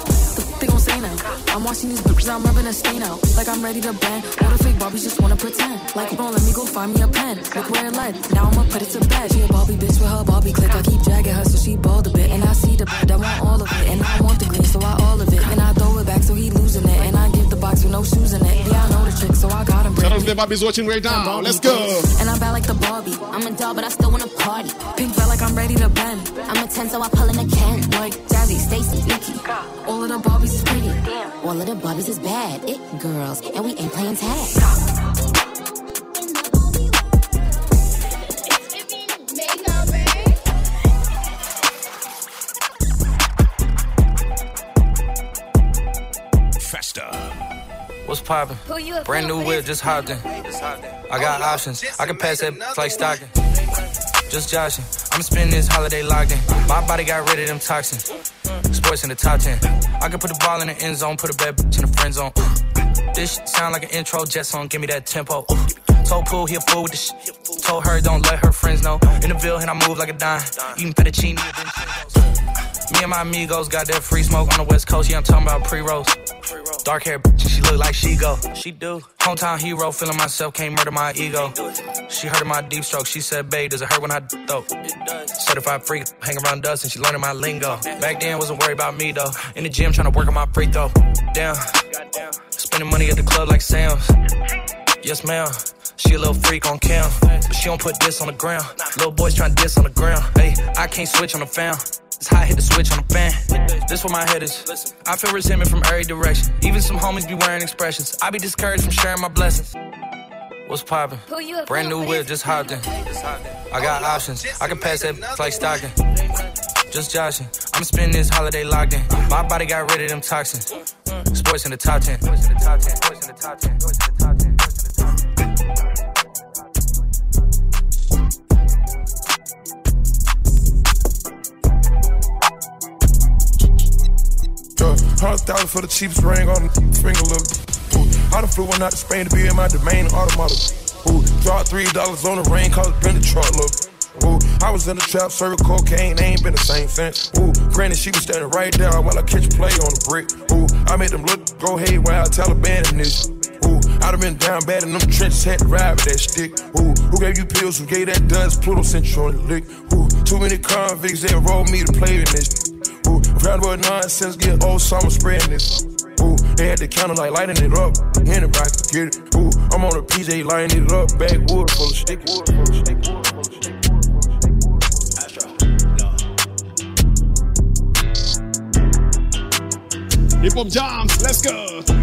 they gon' say now. I'm watching these bitches, I'm rubbing a stain out. Like I'm ready to bend. All the fake Barbies just wanna pretend. Like, bro, let me go find me a pen. Look where it led. Now I'ma put it to bed. She a Barbie bitch with her Barbie click. I keep dragging her so she bald a bit. And I see the bed, I want all of it. And I want the green, so I all of it. And I throw it back so he losing it. And I give the box with no shoes in it. Yeah, I know the trick, so I got him. Shout out to the Bobbies watching right now. Let's go. And I'm bad like the Barbie. I'm a doll, but I still wanna party. Pink felt like I'm ready to bend. I'm a 10, so I pull in a can. Like Jazzy, Stacy, Nikki. All of the Barbies is pretty. All of the Barbies is bad. It girls, and we ain't playing tag. Festa. What's poppin'? Brand new whip, just hopped in. I got options. I can pass that like stocking. Just joshing. I'm spending this holiday locked in. My body got rid of them toxins. Sports in the top 10. I can put the ball in the end zone, put a bad bitch in the friend zone. This shit sound like an intro jet song, give me that tempo. Told Pool he a fool with the shit. Told her don't let her friends know. In the Ville and I move like a dime. Eating fettuccine. Me and my amigos got that free smoke on the west coast. Yeah, I'm talking about pre-rolls. Dark hair, bitch, she look like she go. She do. Hometown hero, feeling myself, can't murder my ego. She heard of my deep stroke. She said, babe, does it hurt when I throw? Certified freak, hang around dust, and she learning my lingo. Back then, wasn't worried about me though. In the gym, trying to work on my free throw. Damn. Spending money at the club like Sam's. Yes, ma'am. She a little freak on cam, but she don't put this on the ground. Little boys trying to diss on the ground. Hey, I can't switch on the fan. It's how I hit the switch on the fan. This where my head is. I feel resentment from every direction. Even some homies be wearing expressions. I be discouraged from sharing my blessings. What's poppin'? Brand new whip, just hopped in. I got options. I can pass that like stocking. Just joshing. I'm spending this holiday locked in. My body got rid of them toxins. Sports in the top 10. Hundred thousand for the cheapest ring on the finger, look. Ooh, I done flew one out to Spain to be in my domain automata. Ooh, dropped three dollars on the ring, cause it been the truck, look. Ooh, I was in the trap, serving cocaine, ain't been the same since. Ooh, granted, she was standing right there while I catch play on the brick. Ooh, I made them look, go haywire, Taliban in this. Ooh, I done been down bad in them trenches, had to ride with that stick. Ooh, who gave you pills, who gave that dust, Pluto sent you on the lick. Ooh, too many convicts, they rolled me to play in this. Ooh, round about nonsense, get old summer spreading this. Ooh, they had the counter like lighting it up. Anybody can get it. Ooh, I'm on a PJ lighting it up. Backwood full of stick. Wood full of stick. Hip hop jams, let's go.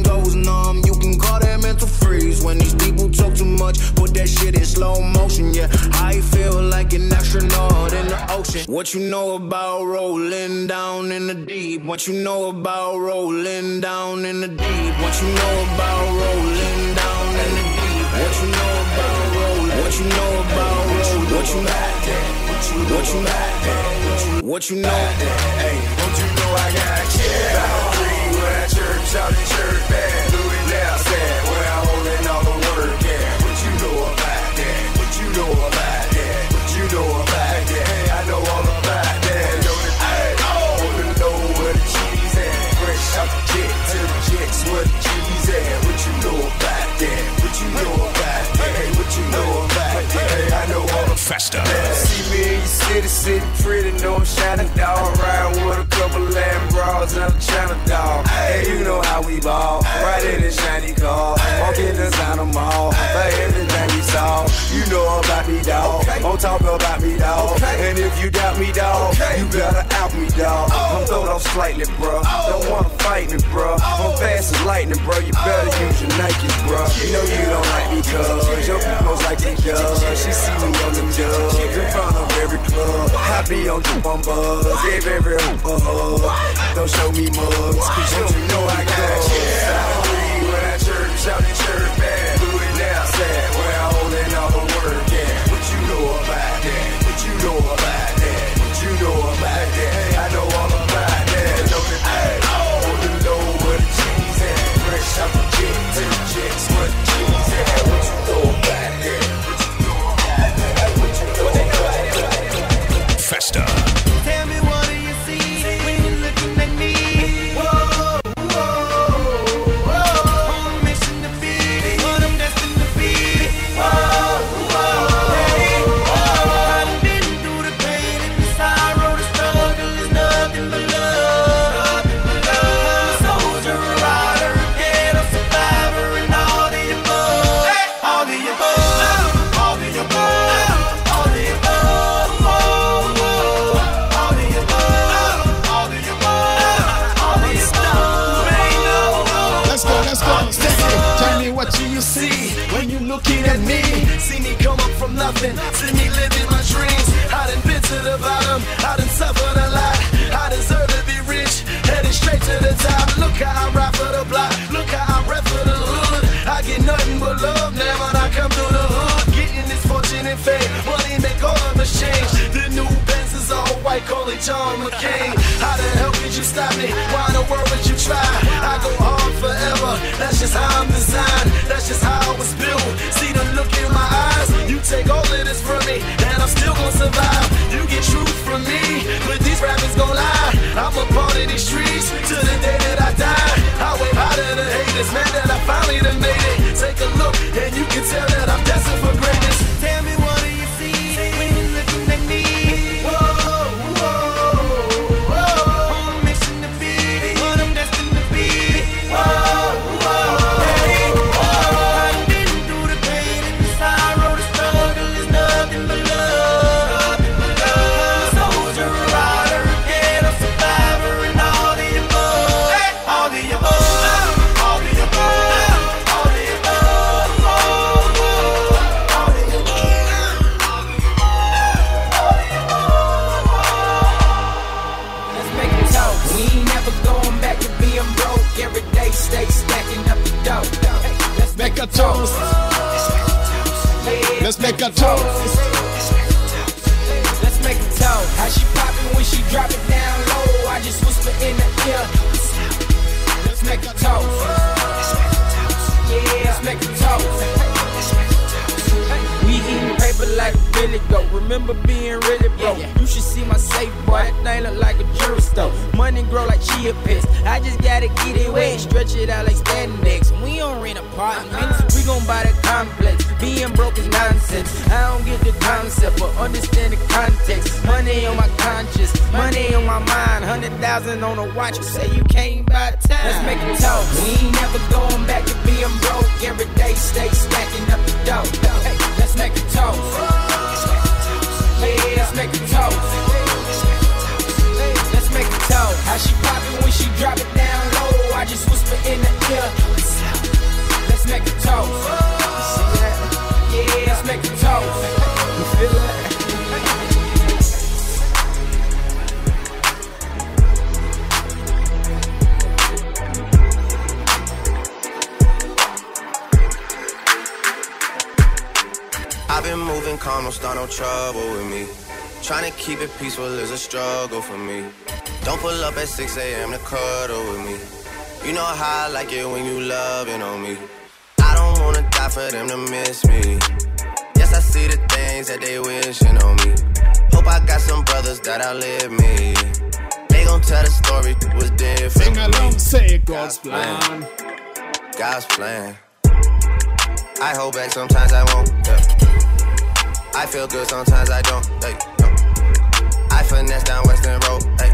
call freeze. When these people talk too much, put that shit in slow motion. Yeah, I feel like an astronaut in the ocean. What you know about rolling down in the deep? What you know about rolling down in the deep? What you know about rolling down in the deep? What you know about rolling? What you know about rolling? What you know? What you know? What you know? What you know? Hey, don't you know I got kids? About three when I church out in church city, city pretty, know I'm shining dog. Riding with a couple lamb bras and I'm China dog. Hey, you know how we ball. Right in the shiny car. Walk in the Santa Mall. For everything you saw. You know about me, dog. Don't talk about me, dog. And if you doubt me, dog, you better out me, dog. I'm throwed off slightly, bro. Don't wanna fight me, bro. I'm fast as lightning, bro. You better use your Nike, bro. You know you don't like me, cuz. Your people's like me, cuz. She see me on the judge. In front of every club. I be on the on buzz. Gave every hoop a hug. Don't show me mugs. Cause you don't know I got. Salary when I church out in church band. How I rap for the block, look how I rap for the hood. I get nothing but love now when I come through the hood. Getting this fortune and fame, it John McCain. How the hell could you stop me? Why in the world would you try? I go hard forever, that's just how I'm designed. That's just how I was built. See the look in my eyes, you take all of this from me, and I'm still gonna survive. You get truth from me, but these rappers gon' lie. I'm a part of these streets to the day that I die. I wave high to the haters, man, that I finally done made it. Take a look, and you can tell that I'm destined for greatness. Make a toast. Let's make it talk. How she poppin' when she drop it down low? I just whisper in the ear. Let's make a toast. Paper like a Billy goat. Remember being really broke. You should see my safe, boy. That thing look like a jewelry store. Money grow like chia pets. I just gotta get it wet. Stretch it out like standing next. We don't rent apartments. Uh-huh. We gon' buy the complex. Being broke is nonsense. I don't get the concept, but understand the context. Money on my conscience. Money on my mind. Hundred thousand on a watch. You say you can't buy time. Let's make it talk. We ain't never going back to being broke. Every day stay stacking up the dough. Hey, let's make it talk. How she poppin' when she drop it down low? I just whisper in the ear. Let's make it talk. Yeah, let's make it talk. You feel that? I've been moving calm, don't start no trouble with me. Trying to keep it peaceful is a struggle for me. Don't pull up at 6 a.m. to cuddle with me. You know how I like it when you loving on me. I don't wanna die for them to miss me. Yes, I see the things that they wishing on me. Hope I got some brothers that outlive me. They gon' tell the story was different. Sing along, say God's plan. God's plan. I hold back, sometimes I won't. Yeah. I feel good, sometimes I don't. Hey, no. I finesse down Western Road. Hey,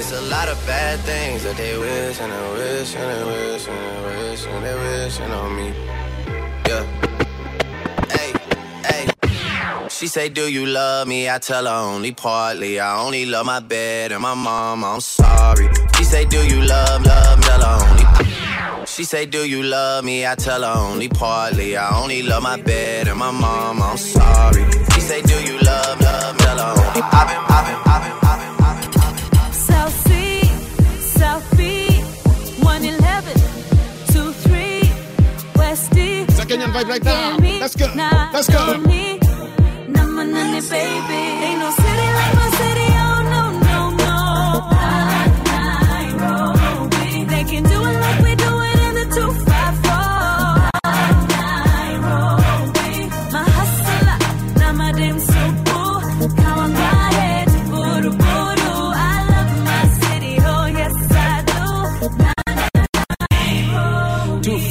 It's a lot of bad things that they wish and they wish and they wish and they wish and they wishing on me. Yeah. Hey, hey. She say, Do you love me? I tell her only partly. I only love my bed and my mom. I'm sorry. She say, Do you love, love? Tell her only. She say, Do you love me? I tell her only partly. I only love my bed and my mom. I'm sorry. She say, Do you love, love? Tell her only. I've been, I've been, I've been. South It's a Kenyan vibe right now. Let's go. Let's go. Number nine, baby. Ain't no city like my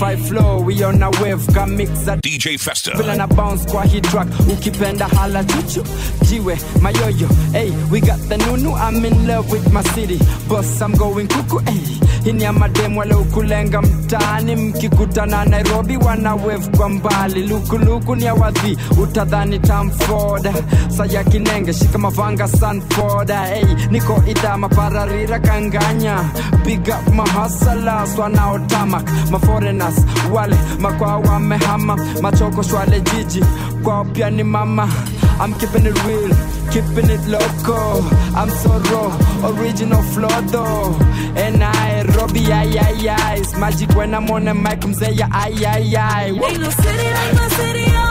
love my city. Yes, I do. 2-5 flow we on a wave kamixa DJ Festa. vile na bounce kwa hii track ukipenda hala chuchu jiwe mayoyo hey we got the nunu i'm in love with my city. Boss i'm going kuku hey hini ya madem wale ukulenga mtaani mkikutana nairobi wana wave kwa mbali. Lukuluku ni awadhi utadhani tamford saya kinenge shika mavanga sanford hey niko idha mapararira kanganya. Big up mahasalas wanaotamak maforeigners wale makwa wamehama machoko shwale jiji kwao pia ni mama I'm keeping it real, keeping it local. I'm so raw, original flow though. And I, Robbie, ay, ay, ay. It's magic when I'm on the mic, I'm saying, ay, ay, ay. Ain't no city like my city, oh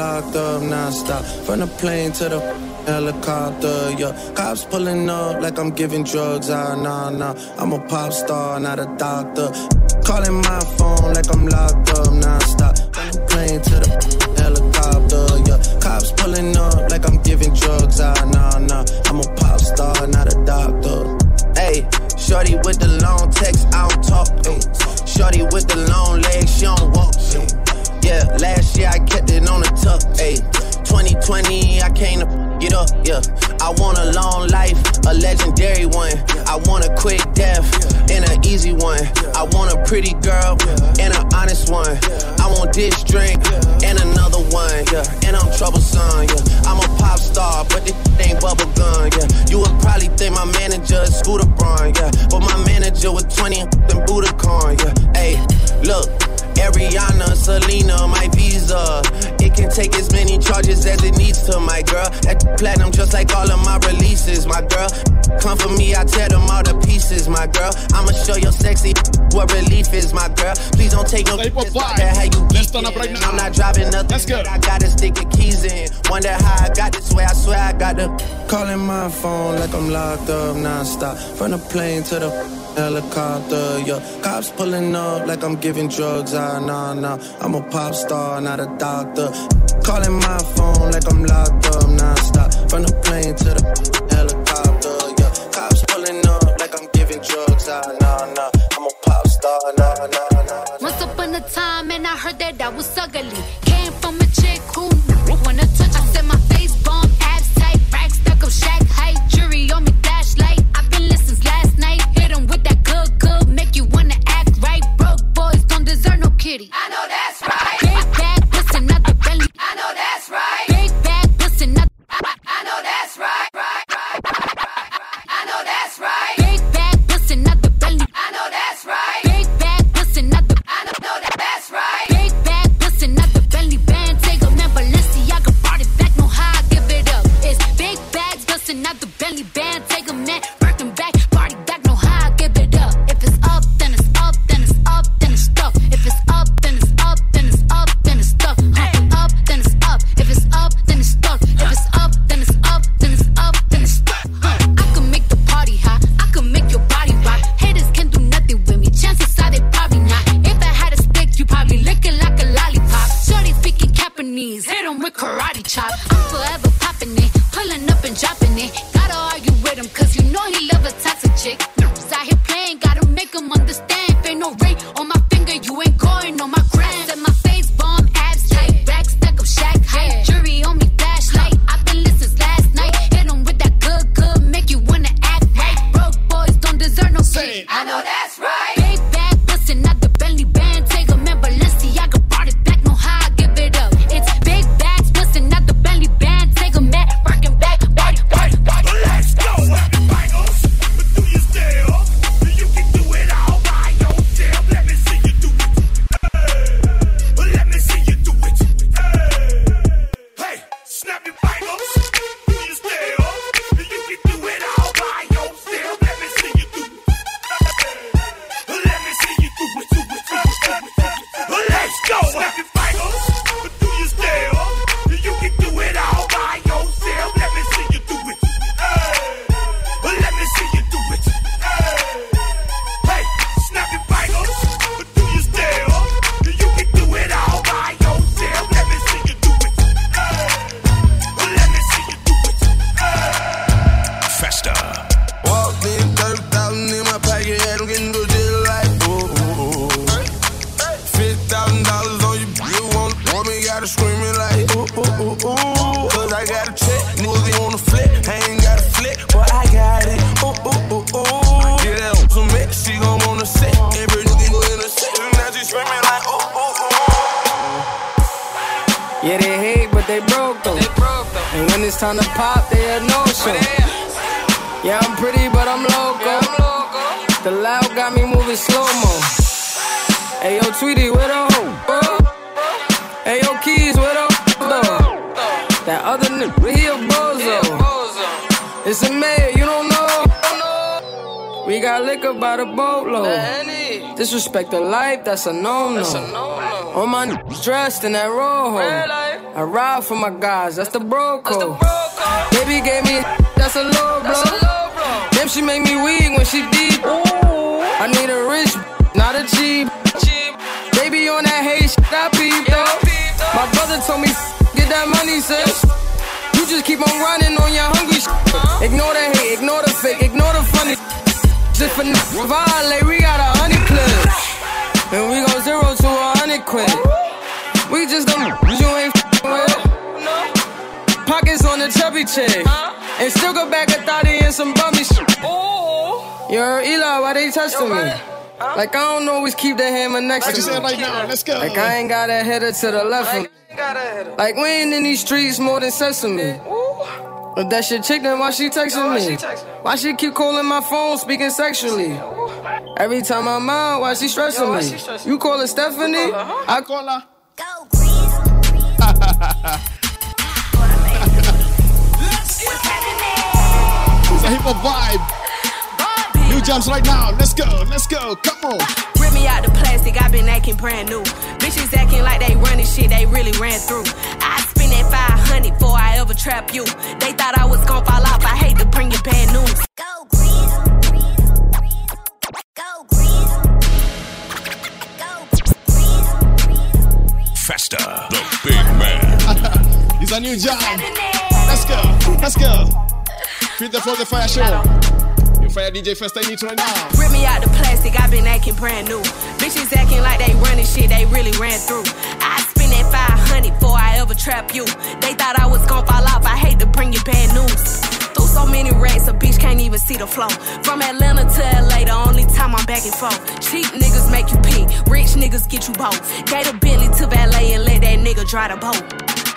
locked up nonstop. From the plane to the helicopter, yeah. Cops pulling up like I'm giving drugs. Ah, nah, nah. I'm a pop star, not a doctor. Calling my phone like I'm locked up nonstop. From the plane to the helicopter, yeah. Cops pulling up like I'm giving drugs. Ah, nah, nah. I'm a pop star, not a doctor. Hey, shorty with the long text, I don't talk. Ay. Shorty with the long legs, she don't walk. Ay. Yeah, last year I kept it on the tuck. Ay. 2020, I came to get up. Yeah, I want a long life, a legendary one. I want a quick death and an easy one. I want a pretty girl and an honest one. I want this drink and another one. Yeah, and I'm troublesome. Yeah, I'm a pop star, but this ain't bubble gum. Yeah, you would probably think my manager is Scooter Braun. Yeah, but my manager was 20 and Budokan. Yeah, hey, look. Ariana, Selena, my visa. It can take as many charges as it needs to, my girl. That platinum just like all of my releases, my girl. Come for me, I tear them all to pieces, my girl. I'ma show your sexy what relief is, my girl. Please don't take no pictures about that how you geek in. I'm not driving nothing. Let's go. I gotta stick the keys in. Wonder how I got this way. I swear I got the. Calling my phone like I'm locked up nonstop. From the plane to the helicopter, yeah. Cops pulling up like I'm giving drugs. Ah, nah, nah. I'm a pop star, not a doctor. Calling my phone like I'm locked up nonstop. From the plane to the helicopter, yeah. Cops pulling up like I'm giving drugs. Ah, nah, nah. I'm a pop star, nah, nah, nah. Once upon a time, and I heard that I was ugly. Came from a chick who wanna touch. I said my face bomb, abs tight, rack stuck up, shack height, jury on me, flashlight. I've been night. Hit 'em with that good, good, make you wanna act right. Broke boys don't deserve no kitty. I know that's right. Big bag, Life, that's a no-no. All my niggas dressed in that rojo. I ride for my guys, that's the bro code. Baby gave me that's a low blow. Damn, she make me weak when she deep. I need a rich, not a cheap. Baby on that hate shit, I peep though. My brother told me get that money, sis. You just keep on running on your hungry shit. Uh-huh. Ignore the hate, ignore the fake, ignore the funny. Just for n- violate, we got a hundred clips. And we go zero to a hundred quid. We just don't you ain't f***ing with. Pockets on the chubby chick. And still go back a thotty and some bummy shit. Yo, Eli, why they testing me? Like I don't always keep the hammer next What to you me. say right now? Let's go. Like I ain't got a header to the left of me. Like we ain't in these streets more than sesame. But that shit chick, then why she texting me? Why she keep calling my phone, speaking sexually? Every time I'm out, why she stressing me? You call her Stephanie? I call her. It's a hip hop vibe. New jumps right now. Let's go. Let's go. Come on. Rip me out the plastic, i been acting brand new. Bitches acting like they running shit, they really ran through. I spend that 500 before I ever trap you. They thought I was gon' fall off, I hate to bring you bad news. Festa, the big man. It's a new job. Let's go. Let's go. Feel the Flow, the fire show. Your fire DJ first I need right now. Rip me out the plastic, I've been acting brand new. Bitches acting like they running shit, they really ran through. I spend that 500 before I ever trap you. They thought I was gonna fall off, I hate to bring you bad news. Through so many racks, a bitch can't even see the flow. From Atlanta to LA, the only time I'm back and forth. Cheap niggas make you pee, rich niggas get you both. Gate a Bentley to valet and let that nigga dry the boat.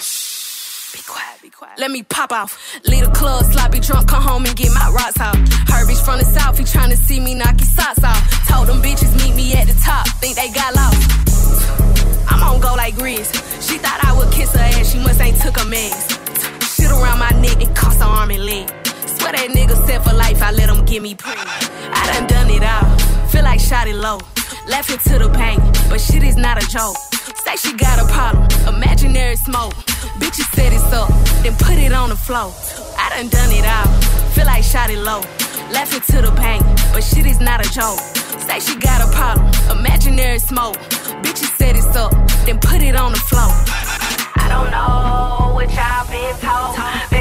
Shh, be quiet. Let me pop off. Leave the club, sloppy drunk, come home and get my rocks out. Her bitch from the south, he tryna see me knock his socks off. Told them bitches meet me at the top, think they got lost. I'm on go like Grizz. She thought I would kiss her ass, she must ain't took a mess. Shit around my neck, it cost her arm and leg. Swear that nigga set for life, I let him give me pre. I done done it all, feel like shot it low. Laughing to the pain, but shit is not a joke. Say she got a problem, imaginary smoke. Bitches set it up, then put it on the floor. I done done it all, feel like shot it low. Laughing to the pain, but shit is not a joke. Say she got a problem, imaginary smoke. Bitches set it up, then put it on the floor. I don't know what y'all been told.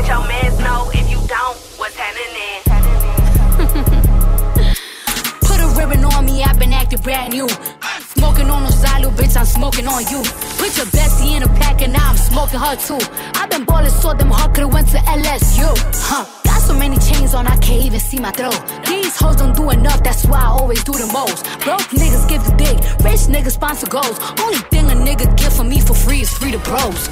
Your mans know if you don't, what's happening. Put a ribbon on me, I've been acting brand new. Smoking on Ozalo, bitch, I'm smoking on you. Put your bestie in a pack and now I'm smoking her too. I've been ballin' so them hard could've went to LSU. Huh. Got so many chains on, I can't even see my throat. These hoes don't do enough, that's why I always do the most. Broke niggas give the dick, rich niggas sponsor goals. Only thing a nigga give for me for free is free to bros.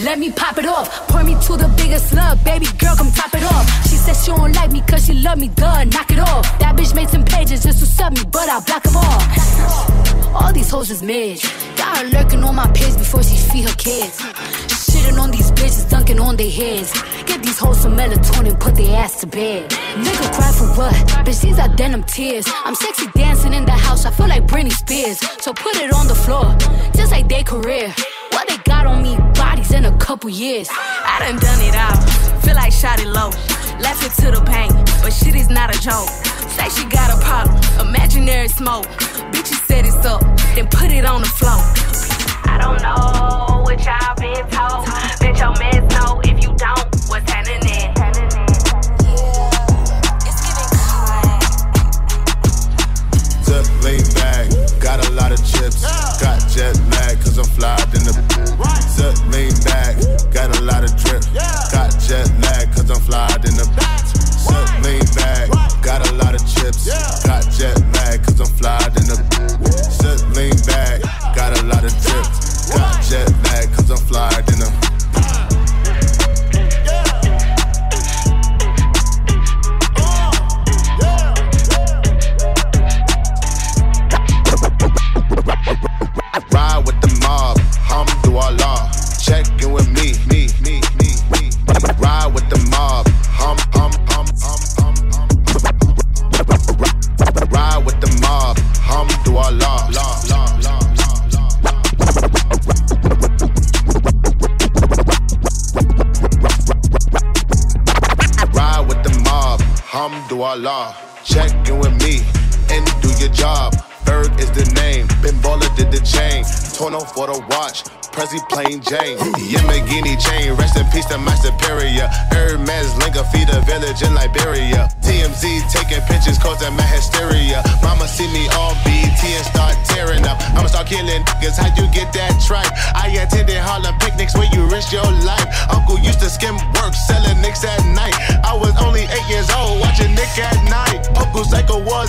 Let me pop it off. Point me to the biggest slug. Baby girl, come top it off. She said she don't like me cause she love me. Duh, knock it off. That bitch made some pages just to sub me, but I block them all. All these hoes is mid. Got her lurking on my page before she feed her kids. Shitting on these bitches, dunking on their heads. Get these hoes some melatonin, put their ass to bed. Nigga cry for what? Bitch, these are denim tears. I'm sexy dancing in the house, I feel like Britney Spears. So put it on the floor, just like their career. What they got on me, bodies in a couple years. I done done it all, feel like shot it low. Left it to the bank, but shit is not a joke. Say she got a problem, imaginary smoke. Bitches set it up, then put it on the floor. I don't know what y'all been told. Bet your mans know if you don't, what's happening. Zip laid back, got a lot of chips. Got jet lag, cause I'm fly than the right. Set lean back, got a lot of drip. Yeah. Got jet lag cause I'm fly than the bitch. Set lean back, got a lot of chips. Yeah. Got jet lag cause I'm fly than the Set lean back, got a lot of drip. Got jet lag cause I'm fly than the ride with la. Check in with me and do your job. Berg is the name. Ben Baller did the chain. Torn off for the watch. Prezi plain Jane. Yamagini chain, rest in peace to my superior. Hermes Linga feed a village in Liberia. TMZ taking pictures, causing my hysteria. Mama see me on BT and start tearing up. I'ma start killing niggas, how you get that tripe? I attended Harlem picnics where you risk your life. Uncle used to skim work, selling nicks at night at night. Uncle Psycho was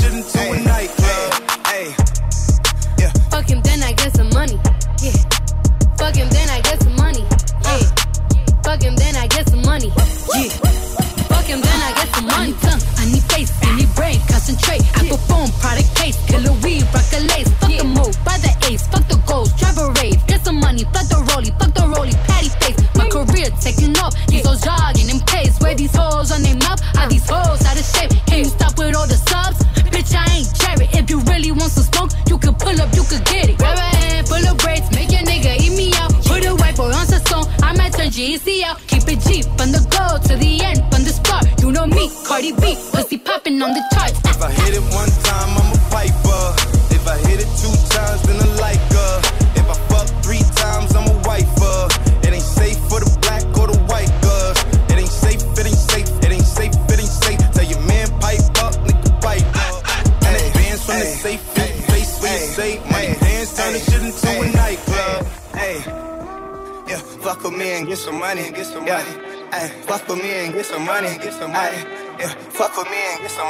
Shouldn't do hey. enough.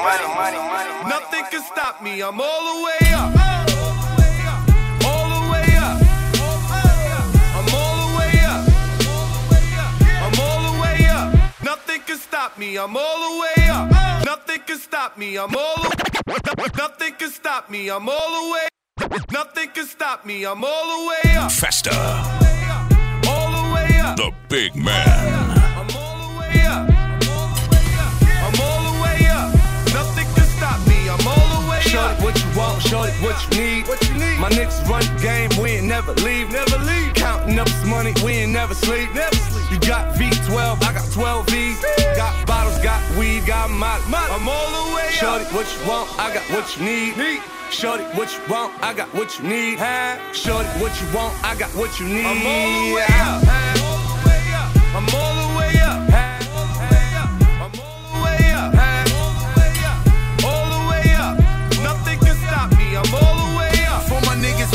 money. money, money, money Nothing can stop me. I'm all the way up. All the way up. I'm all the way up. I'm all the way up. Nothing can stop me. I'm all the way up. Nothing can stop me. I'm all the way. Nothing can stop me. I'm all the way. Nothing can stop me. I'm all the way up. Festa. All the way up. The big man. Shorty, what you want, shorty, what you need. What you need? My niggas run the game, we ain't never leave. Never leave. Counting up this money, we ain't never sleep. Never sleep. You got V12, I got 12 V. Got bottles, got weed, got my, my. I'm all the way Shorty, it what you want, I got what you need. Shorty, what you want, I got what you need. Shorty, what you want, I got what you need. I'm all the way up.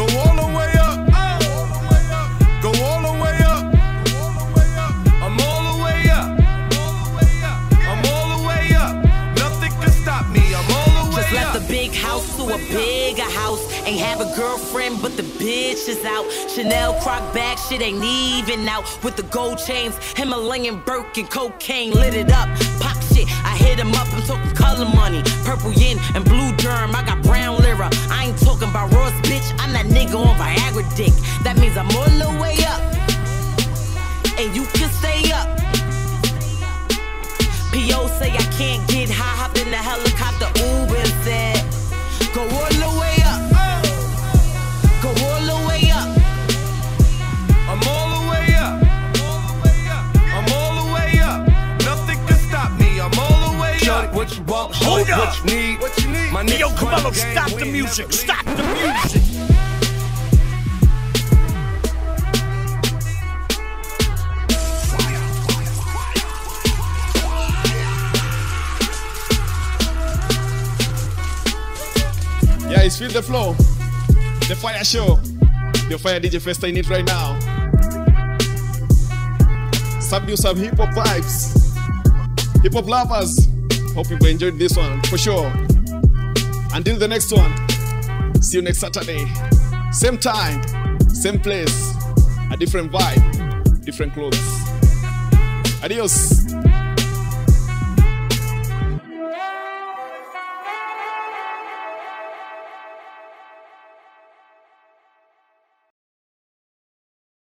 Go all the way up. Go all the way up. I'm all the way up. I'm all the way up. Nothing can stop me. I'm all the way Just left the big house to a bigger house. Ain't have a girlfriend, but the bitch is out. Chanel croc bag, shit ain't even out. With the gold chains, Himalayan Birkin, cocaine lit it up. Pop shit, I hit him up. I'm talking color money, purple yin and blue germ. I got brown lira. I ain't talking about Ross, bitch. I'm that nigga on Viagra dick. That means I'm all the way up, and you can stay up. P.O. say I can't get high, hop in the helicopter, Uber Shorty, up. what you want? Hold What up. you need? What you need? My Hey, yo, niggas run Carmelo, stop the music. Stop the music. Yeah, it's Feel the Flow. The Fire Show. The Fire DJ Festa in it right now. Subdue some hip hop vibes. Hip hop lovers. Hope you enjoyed this one for sure. Until the next one. See you next Saturday. Same time, same place. A different vibe, different clothes. Adios.